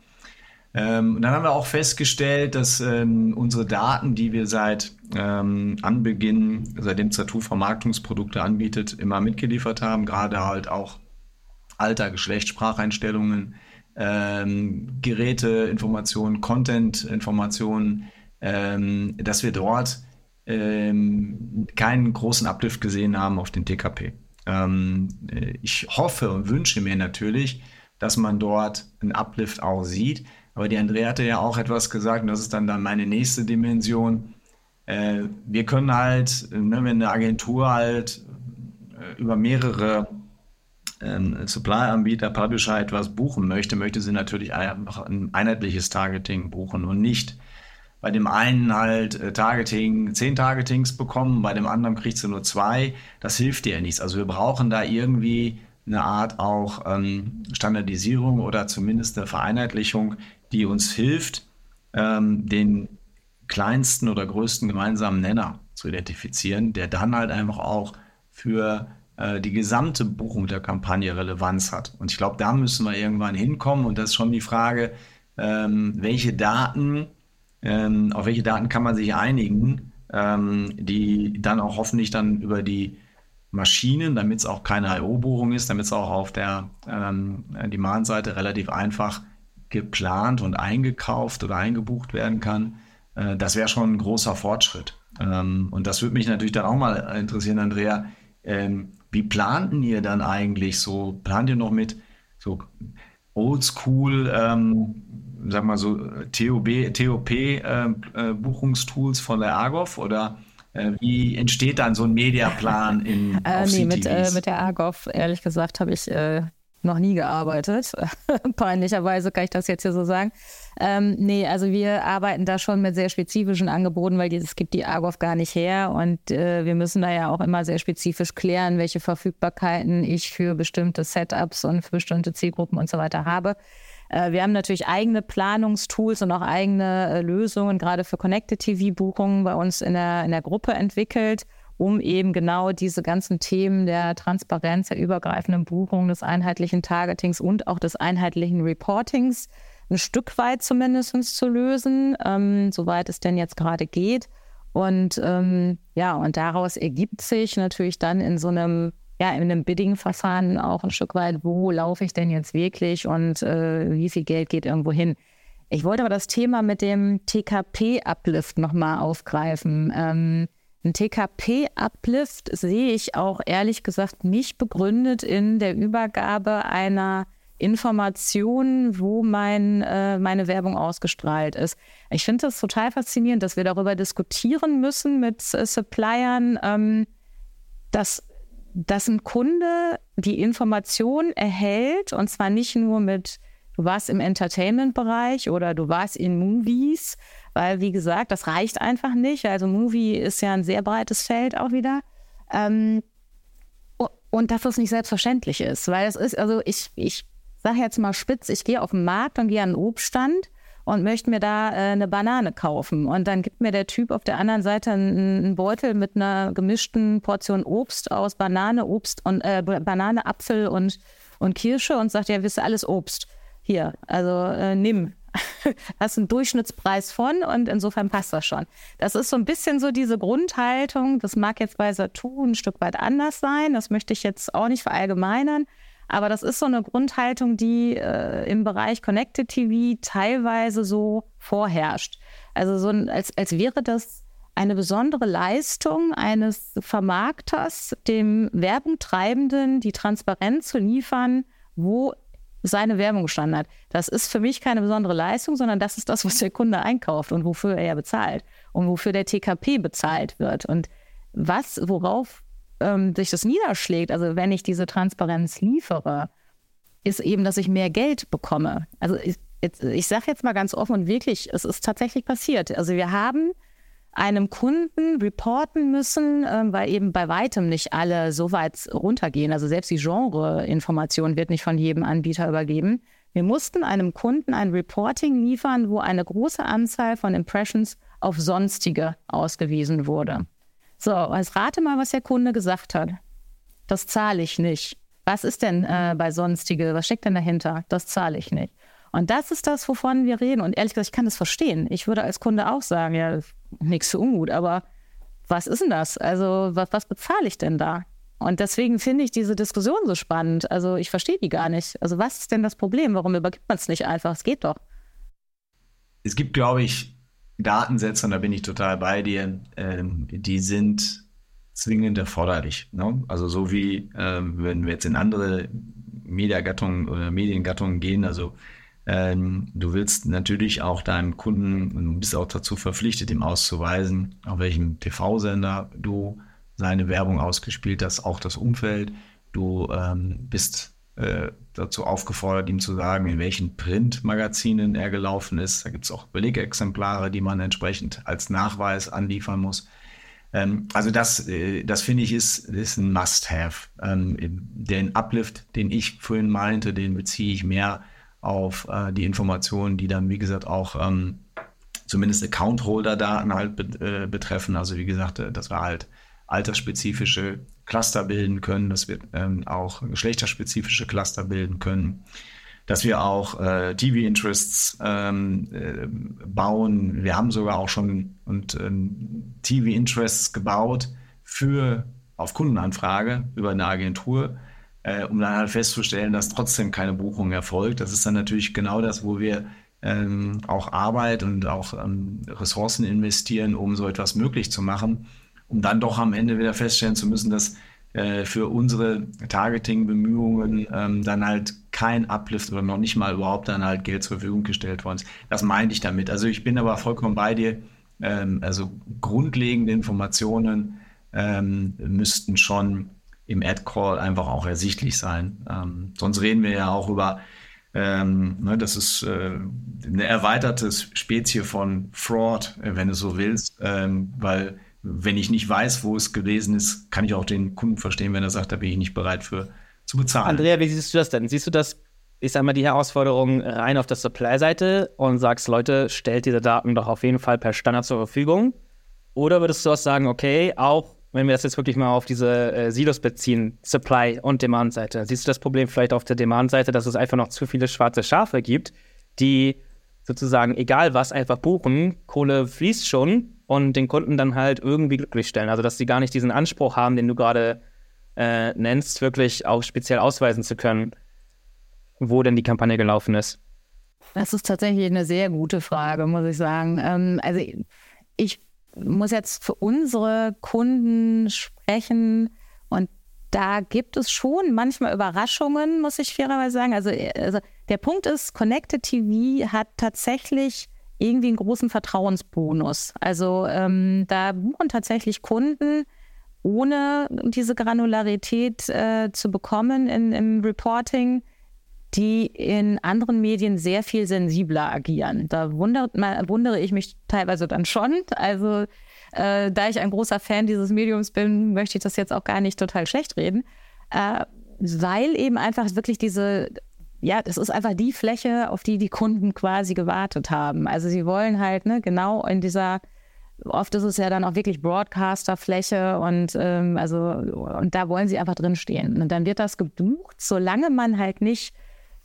Ähm, und dann haben wir auch festgestellt, dass ähm, unsere Daten, die wir seit ähm, Anbeginn, seitdem Zatu Vermarktungsprodukte anbietet, immer mitgeliefert haben, gerade halt auch Alter, Geschlecht, Spracheinstellungen, ähm, Geräteinformationen, Content-Informationen, ähm, dass wir dort ähm, keinen großen Uplift gesehen haben auf den TKP. Ähm, ich hoffe und wünsche mir natürlich, dass man dort einen Uplift auch sieht. Aber die Andrea hatte ja auch etwas gesagt, und das ist dann, dann meine nächste Dimension. äh, wir können halt, ne, wenn eine Agentur halt äh, über mehrere ähm, Supply-Anbieter, Publisher etwas buchen möchte, möchte sie natürlich einfach ein einheitliches Targeting buchen und nicht bei dem einen halt äh, Targeting, zehn Targetings bekommen, bei dem anderen kriegt sie nur zwei. Das hilft dir ja nichts. Also wir brauchen da irgendwie eine Art auch ähm, Standardisierung oder zumindest eine Vereinheitlichung, die uns hilft, ähm, den kleinsten oder größten gemeinsamen Nenner zu identifizieren, der dann halt einfach auch für äh, die gesamte Buchung der Kampagne Relevanz hat. Und ich glaube, da müssen wir irgendwann hinkommen. Und das ist schon die Frage, ähm, welche Daten, ähm, auf welche Daten kann man sich einigen, ähm, die dann auch hoffentlich dann über die Maschinen, damit es auch keine IO-Buchung ist, damit es auch auf der ähm, Demand-Seite relativ einfach geplant und eingekauft oder eingebucht werden kann. Äh, das wäre schon ein großer Fortschritt. Ähm, und das würde mich natürlich dann auch mal interessieren, Andrea. Ähm, wie planten ihr dann eigentlich so? Plant ihr noch mit so oldschool, ähm, sag mal so TOB, TOP-Buchungstools äh, äh, von der Argov oder äh, wie entsteht dann so ein Mediaplan in äh, Nee, mit, äh, mit der Argov, ehrlich gesagt, habe ich äh, noch nie gearbeitet. Peinlicherweise kann ich das jetzt hier so sagen. Ähm, nee, also wir arbeiten da schon mit sehr spezifischen Angeboten, weil es gibt die Argov gar nicht her und äh, wir müssen da ja auch immer sehr spezifisch klären, welche Verfügbarkeiten ich für bestimmte Setups und für bestimmte Zielgruppen und so weiter habe. Äh, wir haben natürlich eigene Planungstools und auch eigene äh, Lösungen, gerade für Connected TV-Buchungen bei uns in der, in der Gruppe entwickelt um eben genau diese ganzen Themen der Transparenz, der übergreifenden Buchung, des einheitlichen Targetings und auch des einheitlichen Reportings ein Stück weit zumindest zu lösen, ähm, soweit es denn jetzt gerade geht. Und ähm, ja, und daraus ergibt sich natürlich dann in so einem, ja, in einem Bidding-Verfahren auch ein Stück weit, wo laufe ich denn jetzt wirklich und äh, wie viel Geld geht irgendwo hin. Ich wollte aber das Thema mit dem TKP-Uplift nochmal aufgreifen. Ähm, ein TKP-Uplift sehe ich auch ehrlich gesagt nicht begründet in der Übergabe einer Information, wo mein, äh, meine Werbung ausgestrahlt ist. Ich finde das total faszinierend, dass wir darüber diskutieren müssen mit äh, Suppliern, ähm, dass, dass ein Kunde die Information erhält und zwar nicht nur mit, du warst im Entertainment-Bereich oder du warst in Movies, weil, wie gesagt, das reicht einfach nicht. Also Movie ist ja ein sehr breites Feld auch wieder. Ähm, und dass das nicht selbstverständlich ist, weil es ist, also ich, ich sage jetzt mal spitz, ich gehe auf den Markt und gehe an einen Obststand und möchte mir da äh, eine Banane kaufen. Und dann gibt mir der Typ auf der anderen Seite einen, einen Beutel mit einer gemischten Portion Obst aus Banane, Obst und äh, Banane, Apfel und, und Kirsche und sagt, ja, wisst ihr, alles Obst. Hier, also äh, nimm. hast einen Durchschnittspreis von und insofern passt das schon. Das ist so ein bisschen so diese Grundhaltung. Das mag jetzt bei Satu ein Stück weit anders sein. Das möchte ich jetzt auch nicht verallgemeinern. Aber das ist so eine Grundhaltung, die äh, im Bereich Connected TV teilweise so vorherrscht. Also so ein, als, als wäre das eine besondere Leistung eines Vermarkters, dem Werbungtreibenden die Transparenz zu liefern, wo seine Werbung gestanden hat. Das ist für mich keine besondere Leistung, sondern das ist das, was der Kunde einkauft und wofür er bezahlt und wofür der TKP bezahlt wird. Und was, worauf ähm, sich das niederschlägt, also wenn ich diese Transparenz liefere, ist eben, dass ich mehr Geld bekomme. Also ich, ich sage jetzt mal ganz offen und wirklich, es ist tatsächlich passiert. Also wir haben einem Kunden reporten müssen, äh, weil eben bei weitem nicht alle so weit runtergehen. Also selbst die Genre-Information wird nicht von jedem Anbieter übergeben. Wir mussten einem Kunden ein Reporting liefern, wo eine große Anzahl von Impressions auf sonstige ausgewiesen wurde. So, jetzt rate mal, was der Kunde gesagt hat. Das zahle ich nicht. Was ist denn äh, bei sonstige? Was steckt denn dahinter? Das zahle ich nicht. Und das ist das, wovon wir reden. Und ehrlich gesagt, ich kann das verstehen. Ich würde als Kunde auch sagen, ja, nichts für ungut, aber was ist denn das? Also, was, was bezahle ich denn da? Und deswegen finde ich diese Diskussion so spannend. Also, ich verstehe die gar nicht. Also, was ist denn das Problem? Warum übergibt man es nicht einfach? Es geht doch. Es gibt, glaube ich, Datensätze, und da bin ich total bei dir, ähm, die sind zwingend erforderlich. Ne? Also so wie ähm, wenn wir jetzt in andere Mediagattungen oder Mediengattungen gehen, also Ähm, du willst natürlich auch deinem Kunden, und bist auch dazu verpflichtet, ihm auszuweisen, auf welchem TV-Sender du seine Werbung ausgespielt hast, auch das Umfeld. Du ähm, bist äh, dazu aufgefordert, ihm zu sagen, in welchen Printmagazinen er gelaufen ist. Da gibt es auch Belegexemplare, die man entsprechend als Nachweis anliefern muss. Ähm, also das, äh, das finde ich ist, ist ein Must-Have. Ähm, den Uplift, den ich vorhin meinte, den beziehe ich mehr auf äh, die Informationen, die dann, wie gesagt, auch ähm, zumindest Account-Holder-Daten halt be betreffen. Also wie gesagt, dass wir halt altersspezifische Cluster bilden können, dass wir ähm, auch geschlechterspezifische Cluster bilden können, dass wir auch äh, TV-Interests ähm, äh, bauen. Wir haben sogar auch schon und ähm, TV-Interests gebaut für auf Kundenanfrage über eine Agentur, äh, um dann halt festzustellen, dass trotzdem keine Buchung erfolgt. Das ist dann natürlich genau das, wo wir ähm, auch Arbeit und auch ähm, Ressourcen investieren, um so etwas möglich zu machen um dann doch am Ende wieder feststellen zu müssen, dass äh, für unsere Targeting-Bemühungen ähm, dann halt kein Uplift oder noch nicht mal überhaupt dann halt Geld zur Verfügung gestellt worden ist. Das meinte ich damit. Also ich bin aber vollkommen bei dir. Ähm, also grundlegende Informationen ähm, müssten schon im Ad-Call einfach auch ersichtlich sein. Ähm, sonst reden wir ja auch über ähm, ne, das ist äh, eine erweiterte Spezie von Fraud, wenn du so willst, ähm, weil wenn ich nicht weiß, wo es gewesen ist, kann ich auch den Kunden verstehen, wenn er sagt, da bin ich nicht bereit für zu bezahlen. Andrea, wie siehst du das denn? Siehst du das, ist einmal die Herausforderung rein auf der Supply-Seite und sagst, Leute, stellt diese Daten doch auf jeden Fall per Standard zur Verfügung? Oder würdest du auch sagen, okay, auch wenn wir das jetzt wirklich mal auf diese äh, Silos beziehen, Supply- und Demand-Seite, siehst du das Problem vielleicht auf der Demand-Seite, dass es einfach noch zu viele schwarze Schafe gibt, die sozusagen, egal was, einfach buchen, Kohle fließt schon und den Kunden dann halt irgendwie glücklich stellen. Also, dass sie gar nicht diesen Anspruch haben, den du gerade äh, nennst, wirklich auch speziell ausweisen zu können, wo denn die Kampagne gelaufen ist. Das ist tatsächlich eine sehr gute Frage, muss ich sagen. Ähm, also, ich muss jetzt für unsere Kunden sprechen und da gibt es schon manchmal Überraschungen, muss ich fairerweise sagen. Also, also der Punkt ist, Connected TV hat tatsächlich irgendwie einen großen Vertrauensbonus. Also ähm, da buchen tatsächlich Kunden, ohne diese Granularität äh, zu bekommen in, im Reporting, die in anderen Medien sehr viel sensibler agieren. Da wundert, wundere ich mich teilweise dann schon. Also äh, da ich ein großer Fan dieses Mediums bin, möchte ich das jetzt auch gar nicht total schlecht reden. Äh, weil eben einfach wirklich diese ja, das ist einfach die Fläche, auf die die Kunden quasi gewartet haben. Also sie wollen halt ne, genau in dieser, oft ist es ja dann auch wirklich Broadcaster-Fläche und ähm, also und da wollen sie einfach drinstehen. Und dann wird das gebucht, solange man halt nicht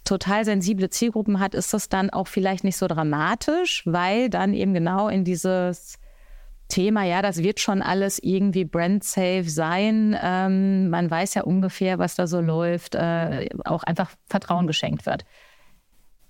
total sensible Zielgruppen hat, ist das dann auch vielleicht nicht so dramatisch, weil dann eben genau in dieses Thema, ja, das wird schon alles irgendwie brand-safe sein. Ähm, man weiß ja ungefähr, was da so läuft, äh, auch einfach Vertrauen geschenkt wird.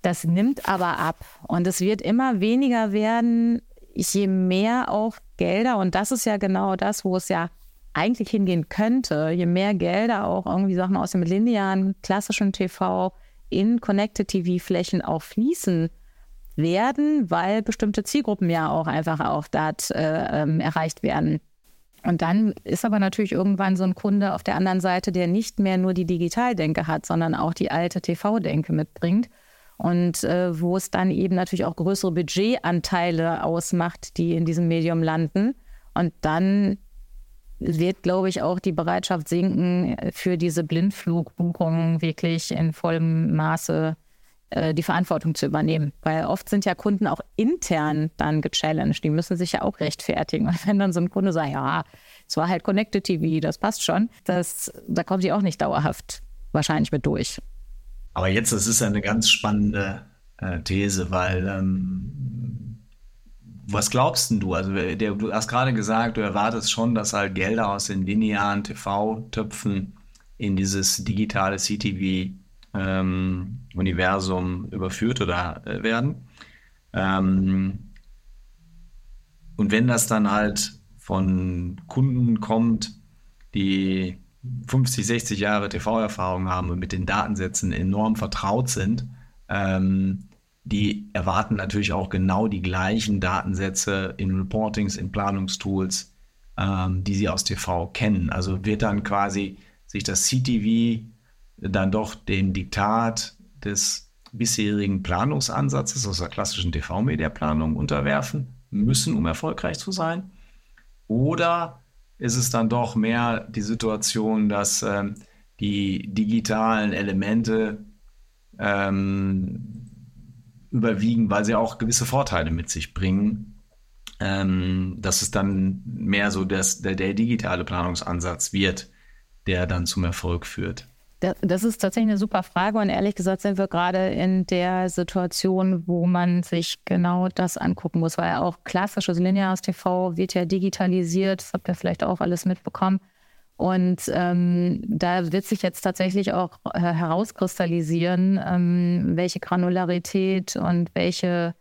Das nimmt aber ab und es wird immer weniger werden, je mehr auch Gelder, und das ist ja genau das, wo es ja eigentlich hingehen könnte, je mehr Gelder auch irgendwie Sachen aus dem linearen, klassischen TV in Connected TV-Flächen auch fließen werden, weil bestimmte Zielgruppen ja auch einfach auch dort äh, ähm, erreicht werden. Und dann ist aber natürlich irgendwann so ein Kunde auf der anderen Seite, der nicht mehr nur die Digitaldenke hat, sondern auch die alte TV-Denke mitbringt. Und äh, wo es dann eben natürlich auch größere Budgetanteile ausmacht, die in diesem Medium landen. Und dann wird, glaube ich, auch die Bereitschaft sinken, für diese Blindflugbuchungen wirklich in vollem Maße äh, die Verantwortung zu übernehmen. Weil oft sind ja Kunden auch intern dann gechallenged. Die müssen sich ja auch rechtfertigen. Und wenn dann so ein Kunde sagt, ja, es war halt Connected TV, das passt schon, das, da kommt die auch nicht dauerhaft wahrscheinlich mit durch. Aber jetzt, das ist eine ganz spannende äh, These, weil ähm, was glaubst denn du? Also der, du hast gerade gesagt, du erwartest schon, dass halt Gelder aus den linearen TV-Töpfen in dieses digitale CTV ähm, überführt oder äh, werden. Ähm, und wenn das dann halt von Kunden kommt, die 50, 60 Jahre TV-Erfahrung haben und mit den Datensätzen enorm vertraut sind, ähm, die erwarten natürlich auch genau die gleichen Datensätze in Reportings, in Planungstools, ähm, die sie aus TV kennen. Also wird dann quasi sich das CTV dann doch dem Diktat des bisherigen Planungsansatzes aus der klassischen TV-Mediaplanung unterwerfen müssen, um erfolgreich zu sein? Oder ist es dann doch mehr die Situation, dass ähm, die digitalen Elemente ähm, überwiegen, weil sie auch gewisse Vorteile mit sich bringen? Ähm, dass es dann mehr so das, der, der digitale Planungsansatz wird, der dann zum Erfolg führt. Das ist tatsächlich eine super Frage und ehrlich gesagt sind wir gerade in der Situation, wo man sich genau das angucken muss, weil auch klassisches lineares TV wird ja digitalisiert, das habt ihr vielleicht auch alles mitbekommen. Und ähm, da wird sich jetzt tatsächlich auch äh, herauskristallisieren, ähm, welche Granularität und welche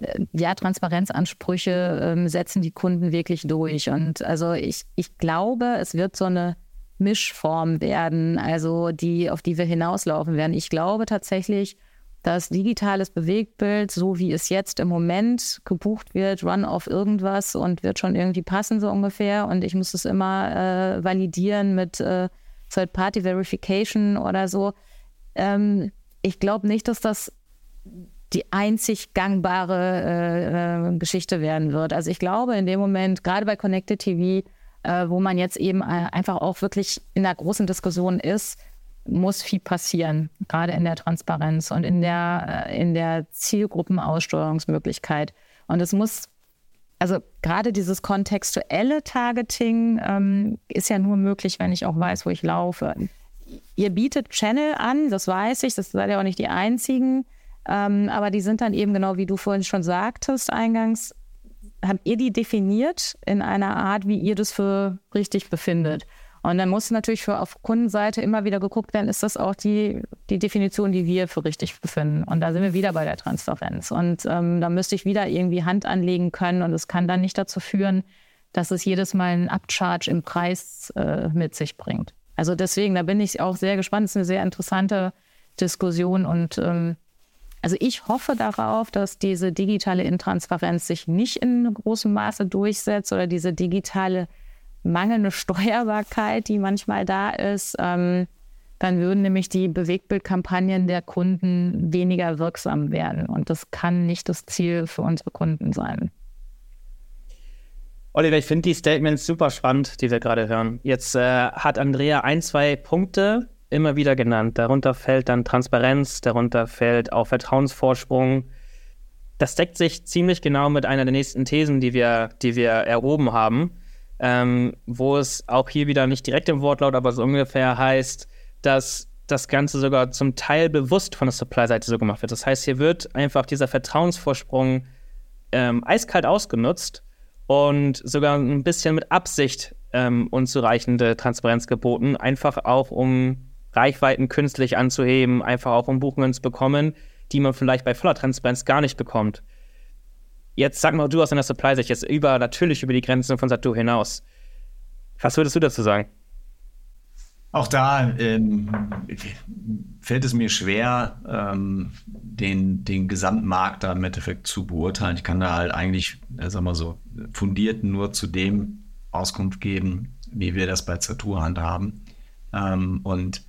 äh, ja, Transparenzansprüche ähm, setzen die Kunden wirklich durch. Und also ich, ich glaube, es wird so eine Mischform werden, also die, auf die wir hinauslaufen werden. Ich glaube tatsächlich, dass digitales Bewegtbild, so wie es jetzt im Moment gebucht wird, run auf irgendwas und wird schon irgendwie passen, so ungefähr. Und ich muss es immer äh, validieren mit äh, Third-Party-Verification oder so. Ähm, ich glaube nicht, dass das die einzig gangbare äh, äh, Geschichte werden wird. Also ich glaube in dem Moment, gerade bei Connected TV, äh, wo man jetzt eben äh, einfach auch wirklich in einer großen Diskussion ist, muss viel passieren, gerade in der Transparenz und in der, äh, in der Zielgruppenaussteuerungsmöglichkeit. Und es muss, also gerade dieses kontextuelle Targeting ähm, ist ja nur möglich, wenn ich auch weiß, wo ich laufe. Ihr bietet Channel an, das weiß ich, das seid ja auch nicht die einzigen. Ähm, aber die sind dann eben genau, wie du vorhin schon sagtest, eingangs, habt ihr die definiert in einer Art, wie ihr das für richtig befindet? Und dann muss natürlich für auf Kundenseite immer wieder geguckt werden, ist das auch die, die Definition, die wir für richtig befinden. Und da sind wir wieder bei der Transparenz. Und ähm, da müsste ich wieder irgendwie Hand anlegen können. Und es kann dann nicht dazu führen, dass es jedes Mal einen Upcharge im Preis äh, mit sich bringt. Also deswegen, da bin ich auch sehr gespannt. Es ist eine sehr interessante Diskussion und ähm, also ich hoffe darauf, dass diese digitale Intransparenz sich nicht in großem Maße durchsetzt oder diese digitale mangelnde Steuerbarkeit, die manchmal da ist. Ähm, dann würden nämlich die Bewegtbildkampagnen der Kunden weniger wirksam werden. Und das kann nicht das Ziel für unsere Kunden sein. Oliver, ich finde die Statements super spannend, die wir gerade hören. Jetzt äh, hat Andrea ein, zwei Punkte immer wieder genannt. Darunter fällt dann Transparenz, darunter fällt auch Vertrauensvorsprung. Das deckt sich ziemlich genau mit einer der nächsten Thesen, die wir, die wir erhoben haben, ähm, wo es auch hier wieder nicht direkt im Wortlaut, aber so ungefähr heißt, dass das Ganze sogar zum Teil bewusst von der Supply-Seite so gemacht wird. Das heißt, hier wird einfach dieser Vertrauensvorsprung ähm, eiskalt ausgenutzt und sogar ein bisschen mit Absicht ähm, unzureichende Transparenz geboten, einfach auch um Reichweiten künstlich anzuheben, einfach auch um Buchungen zu bekommen, die man vielleicht bei voller Transparenz gar nicht bekommt. Jetzt sag mal du aus deiner Supply-Sicht jetzt über, natürlich über die Grenzen von Satu hinaus. Was würdest du dazu sagen? Auch da ähm, fällt es mir schwer, ähm, den, den Gesamtmarkt da im Endeffekt zu beurteilen. Ich kann da halt eigentlich, äh, sag mal so, fundiert nur zu dem Auskunft geben, wie wir das bei Zatur handhaben. Ähm, und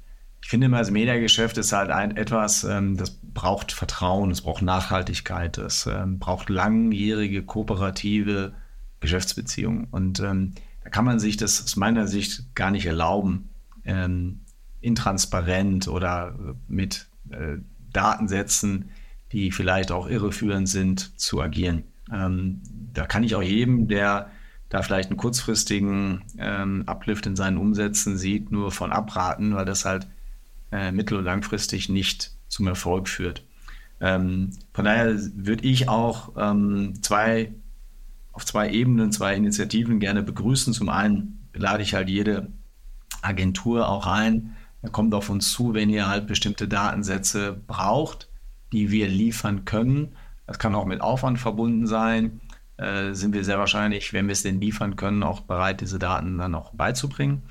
ich finde immer, das Mediageschäft ist halt ein, etwas, ähm, das braucht Vertrauen, es braucht Nachhaltigkeit, es ähm, braucht langjährige kooperative Geschäftsbeziehungen. Und ähm, da kann man sich das aus meiner Sicht gar nicht erlauben, ähm, intransparent oder mit äh, Datensätzen, die vielleicht auch irreführend sind, zu agieren. Ähm, da kann ich auch jedem, der da vielleicht einen kurzfristigen ähm, Uplift in seinen Umsätzen sieht, nur von abraten, weil das halt äh, mittel- und langfristig nicht zum Erfolg führt. Ähm, von daher würde ich auch ähm, zwei, auf zwei Ebenen, zwei Initiativen gerne begrüßen. Zum einen lade ich halt jede Agentur auch ein, kommt auf uns zu, wenn ihr halt bestimmte Datensätze braucht, die wir liefern können. Das kann auch mit Aufwand verbunden sein. Äh, sind wir sehr wahrscheinlich, wenn wir es denn liefern können, auch bereit, diese Daten dann auch beizubringen.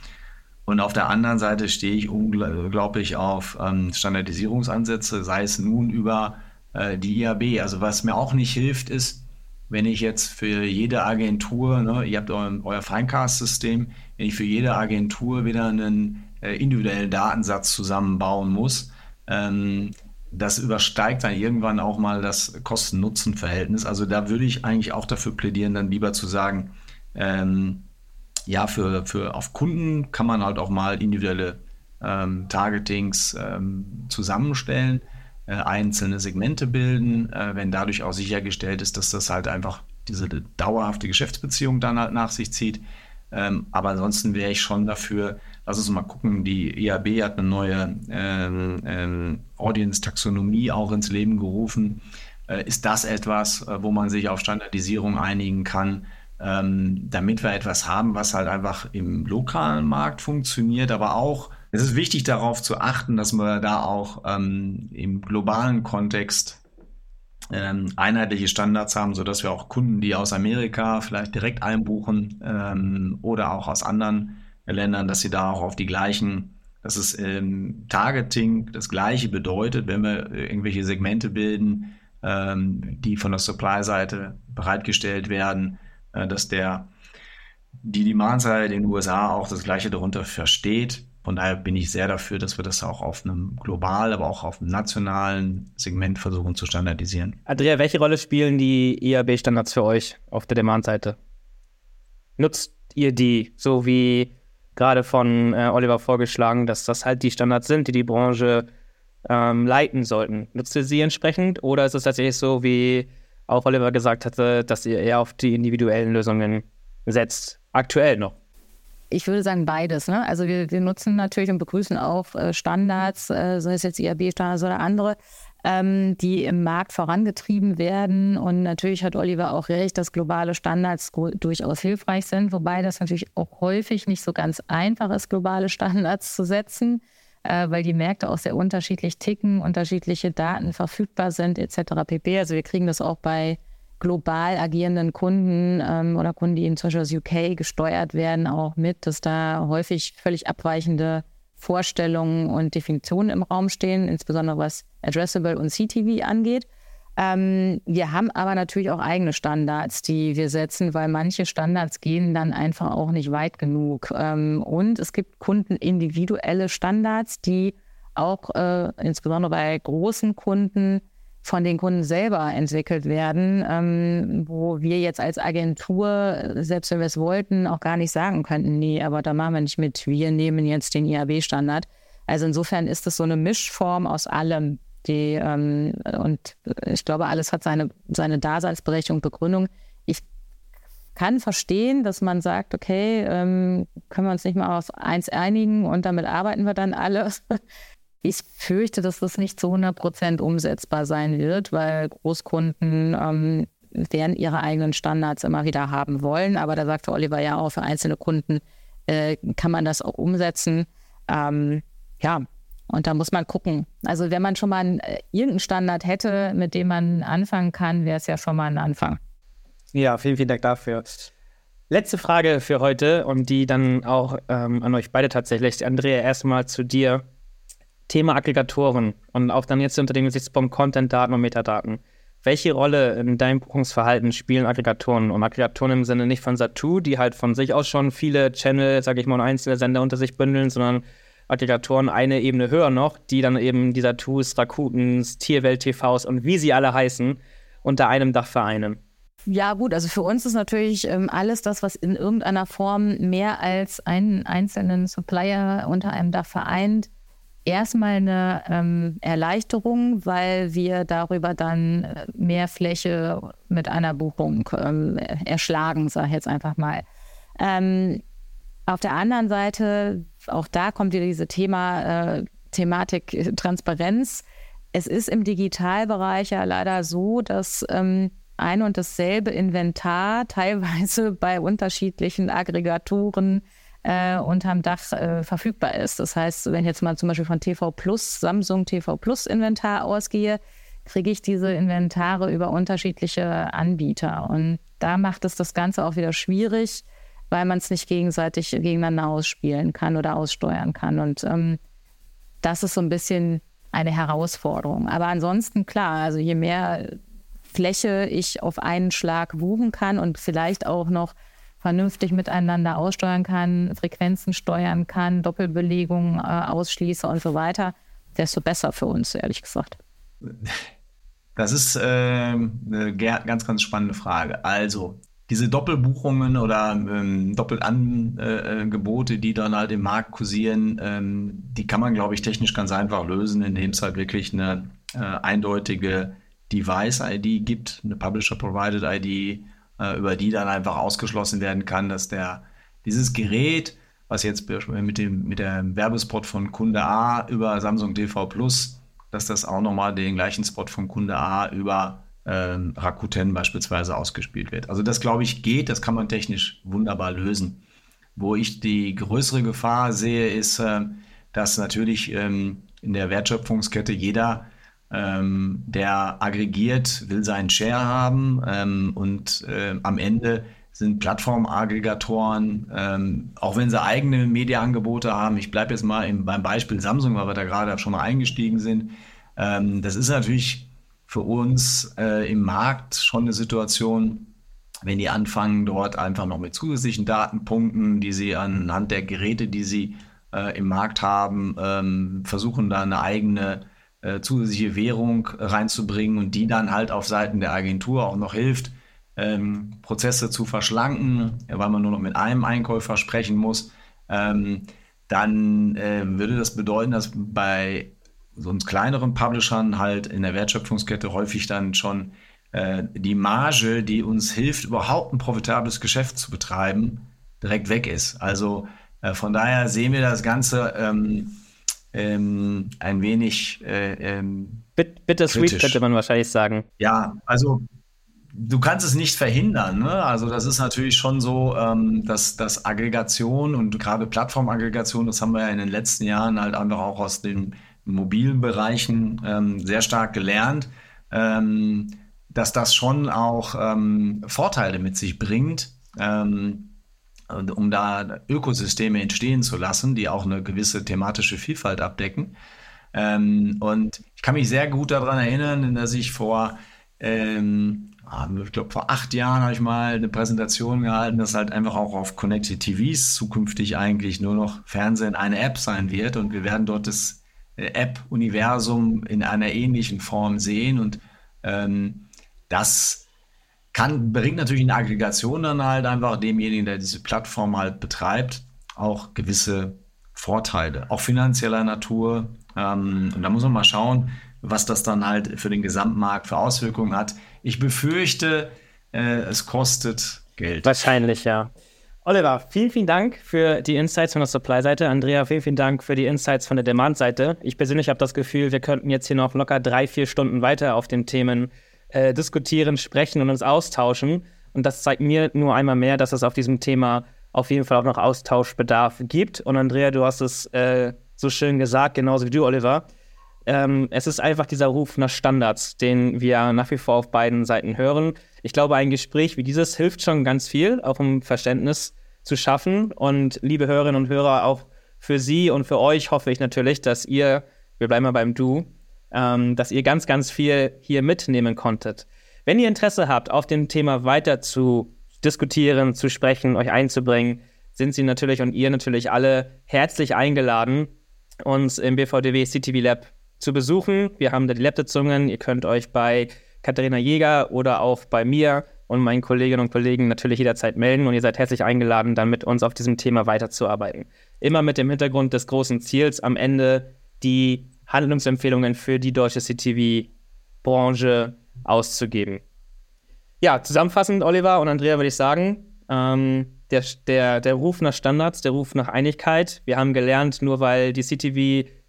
Und auf der anderen Seite stehe ich unglaublich auf ähm, Standardisierungsansätze, sei es nun über äh, die IAB. Also was mir auch nicht hilft, ist, wenn ich jetzt für jede Agentur, ne, ihr habt euer, euer Finecast-System, wenn ich für jede Agentur wieder einen äh, individuellen Datensatz zusammenbauen muss, ähm, das übersteigt dann irgendwann auch mal das Kosten-Nutzen-Verhältnis. Also da würde ich eigentlich auch dafür plädieren, dann lieber zu sagen, ähm, ja, für, für auf Kunden kann man halt auch mal individuelle ähm, Targetings ähm, zusammenstellen, äh, einzelne Segmente bilden, äh, wenn dadurch auch sichergestellt ist, dass das halt einfach diese dauerhafte Geschäftsbeziehung dann halt nach sich zieht. Ähm, aber ansonsten wäre ich schon dafür, lass uns mal gucken, die IAB hat eine neue ähm, ähm, Audience-Taxonomie auch ins Leben gerufen. Äh, ist das etwas, äh, wo man sich auf Standardisierung einigen kann? Ähm, damit wir etwas haben, was halt einfach im lokalen Markt funktioniert, aber auch, es ist wichtig darauf zu achten, dass wir da auch ähm, im globalen Kontext ähm, einheitliche Standards haben, sodass wir auch Kunden, die aus Amerika vielleicht direkt einbuchen ähm, oder auch aus anderen Ländern, dass sie da auch auf die gleichen, dass es ähm, Targeting das gleiche bedeutet, wenn wir irgendwelche Segmente bilden, ähm, die von der Supply-Seite bereitgestellt werden, äh, dass der die Demand-Seite in den USA auch das Gleiche darunter versteht. Von daher bin ich sehr dafür, dass wir das auch auf einem globalen, aber auch auf einem nationalen Segment versuchen zu standardisieren. Andrea, welche Rolle spielen die IAB-Standards für euch auf der Demand-Seite? Nutzt ihr die, so wie gerade von äh, Oliver vorgeschlagen, dass das halt die Standards sind, die die Branche ähm, leiten sollten? Nutzt ihr sie entsprechend oder ist es tatsächlich so, wie auch Oliver gesagt hatte, dass ihr eher auf die individuellen Lösungen setzt. Aktuell noch. Ich würde sagen beides. Ne? Also wir, wir, nutzen natürlich und begrüßen auch äh, Standards, äh, sei es jetzt IAB-Standards oder andere, ähm, die im Markt vorangetrieben werden. Und natürlich hat Oliver auch recht, dass globale Standards durchaus hilfreich sind, wobei das natürlich auch häufig nicht so ganz einfach ist, globale Standards zu setzen weil die Märkte auch sehr unterschiedlich ticken, unterschiedliche Daten verfügbar sind etc. pp. Also wir kriegen das auch bei global agierenden Kunden ähm, oder Kunden, die in zum Beispiel aus UK gesteuert werden, auch mit, dass da häufig völlig abweichende Vorstellungen und Definitionen im Raum stehen, insbesondere was Addressable und CTV angeht. Ähm, wir haben aber natürlich auch eigene Standards, die wir setzen, weil manche Standards gehen dann einfach auch nicht weit genug. Ähm, und es gibt kundenindividuelle Standards, die auch äh, insbesondere bei großen Kunden von den Kunden selber entwickelt werden, ähm, wo wir jetzt als Agentur, selbst wenn wir es wollten, auch gar nicht sagen könnten, nee, aber da machen wir nicht mit. Wir nehmen jetzt den IAB-Standard. Also insofern ist es so eine Mischform aus allem. Die, ähm, und ich glaube, alles hat seine, seine Daseinsberechtigung, Begründung. Ich kann verstehen, dass man sagt, okay, ähm, können wir uns nicht mal auf eins einigen und damit arbeiten wir dann alle. Ich fürchte, dass das nicht zu 100 Prozent umsetzbar sein wird, weil Großkunden ähm, werden ihre eigenen Standards immer wieder haben wollen. Aber da sagte Oliver ja auch, für einzelne Kunden äh, kann man das auch umsetzen. Ähm, ja, und da muss man gucken. Also wenn man schon mal einen, äh, irgendeinen Standard hätte, mit dem man anfangen kann, wäre es ja schon mal ein Anfang. Ja, vielen, vielen Dank dafür. Letzte Frage für heute und die dann auch ähm, an euch beide tatsächlich. Andrea, erstmal zu dir. Thema Aggregatoren und auch dann jetzt unter dem Gesichtspunkt Content-Daten und Metadaten. Welche Rolle in deinem Buchungsverhalten spielen Aggregatoren? Und Aggregatoren im Sinne nicht von Satu, die halt von sich aus schon viele Channel, sage ich mal, und einzelne Sender unter sich bündeln, sondern Aggregatoren eine Ebene höher noch, die dann eben dieser Tools, Rakutens, Tierwelt TVs und wie sie alle heißen, unter einem Dach vereinen. Ja, gut, also für uns ist natürlich ähm, alles das, was in irgendeiner Form mehr als einen einzelnen Supplier unter einem Dach vereint, erstmal eine ähm, Erleichterung, weil wir darüber dann äh, mehr Fläche mit einer Buchung ähm, erschlagen, sage ich jetzt einfach mal. Ähm, auf der anderen Seite, auch da kommt wieder diese Thema, äh, Thematik äh, Transparenz. Es ist im Digitalbereich ja leider so, dass ähm, ein und dasselbe Inventar teilweise bei unterschiedlichen Aggregatoren äh, unterm Dach äh, verfügbar ist. Das heißt, wenn ich jetzt mal zum Beispiel von TV Plus, Samsung TV Plus Inventar ausgehe, kriege ich diese Inventare über unterschiedliche Anbieter. Und da macht es das Ganze auch wieder schwierig, weil man es nicht gegenseitig gegeneinander ausspielen kann oder aussteuern kann. Und ähm, das ist so ein bisschen eine Herausforderung. Aber ansonsten klar, also je mehr Fläche ich auf einen Schlag buchen kann und vielleicht auch noch vernünftig miteinander aussteuern kann, Frequenzen steuern kann, Doppelbelegung äh, ausschließe und so weiter, desto besser für uns, ehrlich gesagt. Das ist äh, eine ganz, ganz spannende Frage. Also, diese Doppelbuchungen oder ähm, Doppelangebote, die dann halt im Markt kursieren, ähm, die kann man, glaube ich, technisch ganz einfach lösen, indem es halt wirklich eine äh, eindeutige Device-ID gibt, eine Publisher-Provided-ID, äh, über die dann einfach ausgeschlossen werden kann, dass der dieses Gerät, was jetzt mit dem mit der Werbespot von Kunde A über Samsung TV Plus, dass das auch nochmal den gleichen Spot von Kunde A über Rakuten beispielsweise ausgespielt wird. Also das glaube ich geht, das kann man technisch wunderbar lösen. Wo ich die größere Gefahr sehe, ist, äh, dass natürlich ähm, in der Wertschöpfungskette jeder ähm, der aggregiert, will seinen Share haben ähm, und am Ende sind Plattformaggregatoren, ähm, auch wenn sie eigene Mediaangebote haben. Ich bleibe jetzt mal im, beim Beispiel Samsung, weil wir da gerade schon mal eingestiegen sind. Ähm, das ist natürlich für uns äh, im Markt schon eine Situation, wenn die anfangen, dort einfach noch mit zusätzlichen Datenpunkten, die sie anhand der Geräte, die sie äh, im Markt haben, ähm, versuchen, da eine eigene äh, zusätzliche Währung reinzubringen und die dann halt auf Seiten der Agentur auch noch hilft, ähm, Prozesse zu verschlanken, weil man nur noch mit einem Einkäufer sprechen muss, ähm, dann äh, würde das bedeuten, dass bei so kleineren Publishern halt in der Wertschöpfungskette häufig dann schon äh, die Marge, die uns hilft, überhaupt ein profitables Geschäft zu betreiben, direkt weg ist. Also äh, von daher sehen wir das Ganze ähm, ähm, ein wenig äh, ähm, Bittersweet könnte man wahrscheinlich sagen. Ja, also du kannst es nicht verhindern. Ne? Also das ist natürlich schon so, ähm, dass, dass Aggregation und gerade Plattformaggregation, das haben wir ja in den letzten Jahren halt einfach auch aus den mobilen Bereichen ähm, sehr stark gelernt, ähm, dass das schon auch ähm, Vorteile mit sich bringt. Ähm, um da Ökosysteme entstehen zu lassen, die auch eine gewisse thematische Vielfalt abdecken. Ähm, und ich kann mich sehr gut daran erinnern, dass ich vor, ähm, ah, ich glaube, vor acht Jahren habe ich mal eine Präsentation gehalten, dass halt einfach auch auf Connected TVs zukünftig eigentlich nur noch Fernsehen eine App sein wird und wir werden dort das App-Universum in einer ähnlichen Form sehen und ähm, das kann, bringt natürlich eine Aggregation dann halt einfach demjenigen, der diese Plattform halt betreibt, auch gewisse Vorteile, auch finanzieller Natur. Ähm, und da muss man mal schauen, was das dann halt für den Gesamtmarkt für Auswirkungen hat. Ich befürchte, äh, es kostet Geld. Wahrscheinlich, ja. Oliver, vielen, vielen Dank für die Insights von der Supply-Seite. Andrea, vielen, vielen Dank für die Insights von der Demand-Seite. Ich persönlich habe das Gefühl, wir könnten jetzt hier noch locker drei, vier Stunden weiter auf den Themen äh, diskutieren, sprechen und uns austauschen. Und das zeigt mir nur einmal mehr, dass es auf diesem Thema auf jeden Fall auch noch Austauschbedarf gibt. Und Andrea, du hast es äh, so schön gesagt, genauso wie du, Oliver. Ähm, es ist einfach dieser Ruf nach Standards, den wir nach wie vor auf beiden Seiten hören. Ich glaube, ein Gespräch wie dieses hilft schon ganz viel, auch um Verständnis zu schaffen. Und liebe Hörerinnen und Hörer, auch für Sie und für euch hoffe ich natürlich, dass ihr, wir bleiben mal beim Du, ähm, dass ihr ganz, ganz viel hier mitnehmen konntet. Wenn ihr Interesse habt, auf dem Thema weiter zu diskutieren, zu sprechen, euch einzubringen, sind Sie natürlich und ihr natürlich alle herzlich eingeladen, uns im BVDW CTV Lab zu besuchen. Wir haben da die Lab-Sitzungen. Ihr könnt euch bei Katharina Jäger oder auch bei mir und meinen Kolleginnen und Kollegen natürlich jederzeit melden und ihr seid herzlich eingeladen, dann mit uns auf diesem Thema weiterzuarbeiten. Immer mit dem Hintergrund des großen Ziels, am Ende die Handlungsempfehlungen für die deutsche CTV-Branche auszugeben. Ja, zusammenfassend, Oliver und Andrea, würde ich sagen, ähm, der, der, der Ruf nach Standards, der Ruf nach Einigkeit. Wir haben gelernt, nur weil die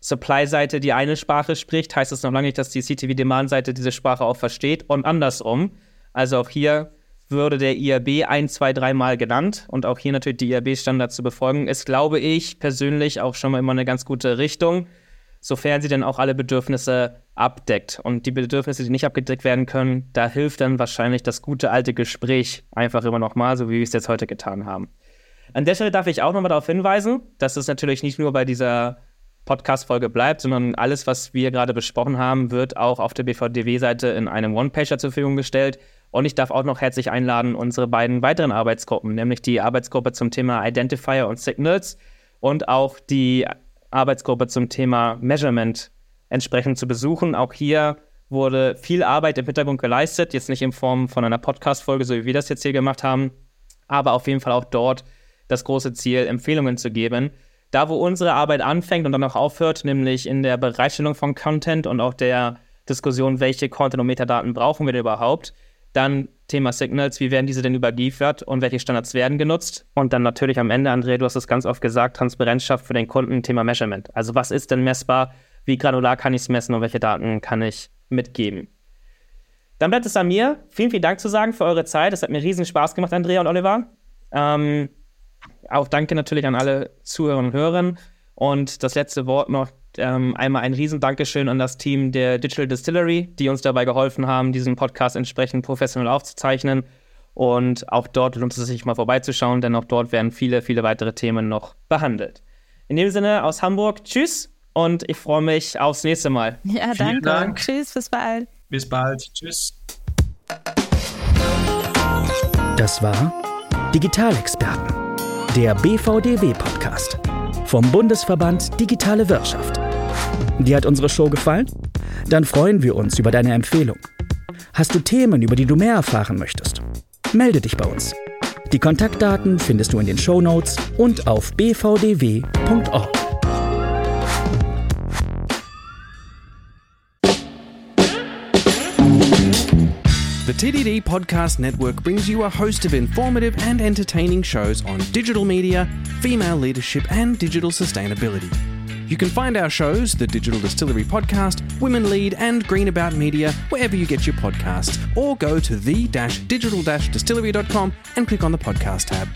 CTV-Supply-Seite die eine Sprache spricht, heißt es noch lange nicht, dass die CTV-Demand-Seite diese Sprache auch versteht und andersrum. Also auch hier würde der IAB ein, zwei, dreimal genannt und auch hier natürlich die IAB-Standards zu befolgen, ist, glaube ich, persönlich auch schon mal immer eine ganz gute Richtung sofern sie dann auch alle Bedürfnisse abdeckt. Und die Bedürfnisse, die nicht abgedeckt werden können, da hilft dann wahrscheinlich das gute alte Gespräch einfach immer nochmal, so wie wir es jetzt heute getan haben. An der Stelle darf ich auch nochmal darauf hinweisen, dass es natürlich nicht nur bei dieser Podcast-Folge bleibt, sondern alles, was wir gerade besprochen haben, wird auch auf der BVDW-Seite in einem One-Pager zur Verfügung gestellt. Und ich darf auch noch herzlich einladen, unsere beiden weiteren Arbeitsgruppen, nämlich die Arbeitsgruppe zum Thema Identifier und Signals und auch die Arbeitsgruppe zum Thema Measurement entsprechend zu besuchen. Auch hier wurde viel Arbeit im Hintergrund geleistet, jetzt nicht in Form von einer Podcast-Folge, so wie wir das jetzt hier gemacht haben, aber auf jeden Fall auch dort das große Ziel, Empfehlungen zu geben. Da, wo unsere Arbeit anfängt und dann auch aufhört, nämlich in der Bereitstellung von Content und auch der Diskussion, welche Content- und Metadaten brauchen wir denn überhaupt, dann Thema Signals, wie werden diese denn überliefert und welche Standards werden genutzt? Und dann natürlich am Ende, André, du hast es ganz oft gesagt, Transparenz schafft für den Kunden Thema Measurement. Also was ist denn messbar? Wie granular kann ich es messen und welche Daten kann ich mitgeben? Dann bleibt es an mir. Vielen, vielen Dank zu sagen für eure Zeit. Es hat mir riesen Spaß gemacht, Andrea und Oliver. Ähm, auch danke natürlich an alle Zuhörerinnen und Hörer. Und das letzte Wort noch ähm, einmal ein riesen Dankeschön an das Team der Digital Distillery, die uns dabei geholfen haben, diesen Podcast entsprechend professionell aufzuzeichnen. Und auch dort lohnt es sich mal vorbeizuschauen, denn auch dort werden viele, viele weitere Themen noch behandelt. In dem Sinne aus Hamburg, tschüss und ich freue mich aufs nächste Mal. Ja, Vielen danke. Dank. Tschüss, bis bald. Bis bald. Tschüss. Das war Digitalexperten, der BVDW-Podcast vom Bundesverband Digitale Wirtschaft. Dir hat unsere Show gefallen? Dann freuen wir uns über deine Empfehlung. Hast du Themen, über die du mehr erfahren möchtest? Melde dich bei uns. Die Kontaktdaten findest du in den Shownotes und auf bvdw.org. The TDD Podcast Network brings you a host of informative and entertaining shows on digital media, female leadership, and digital sustainability. You can find our shows, the Digital Distillery Podcast, Women Lead, and Green About Media, wherever you get your podcasts, or go to the-digital-distillery.com and click on the podcast tab.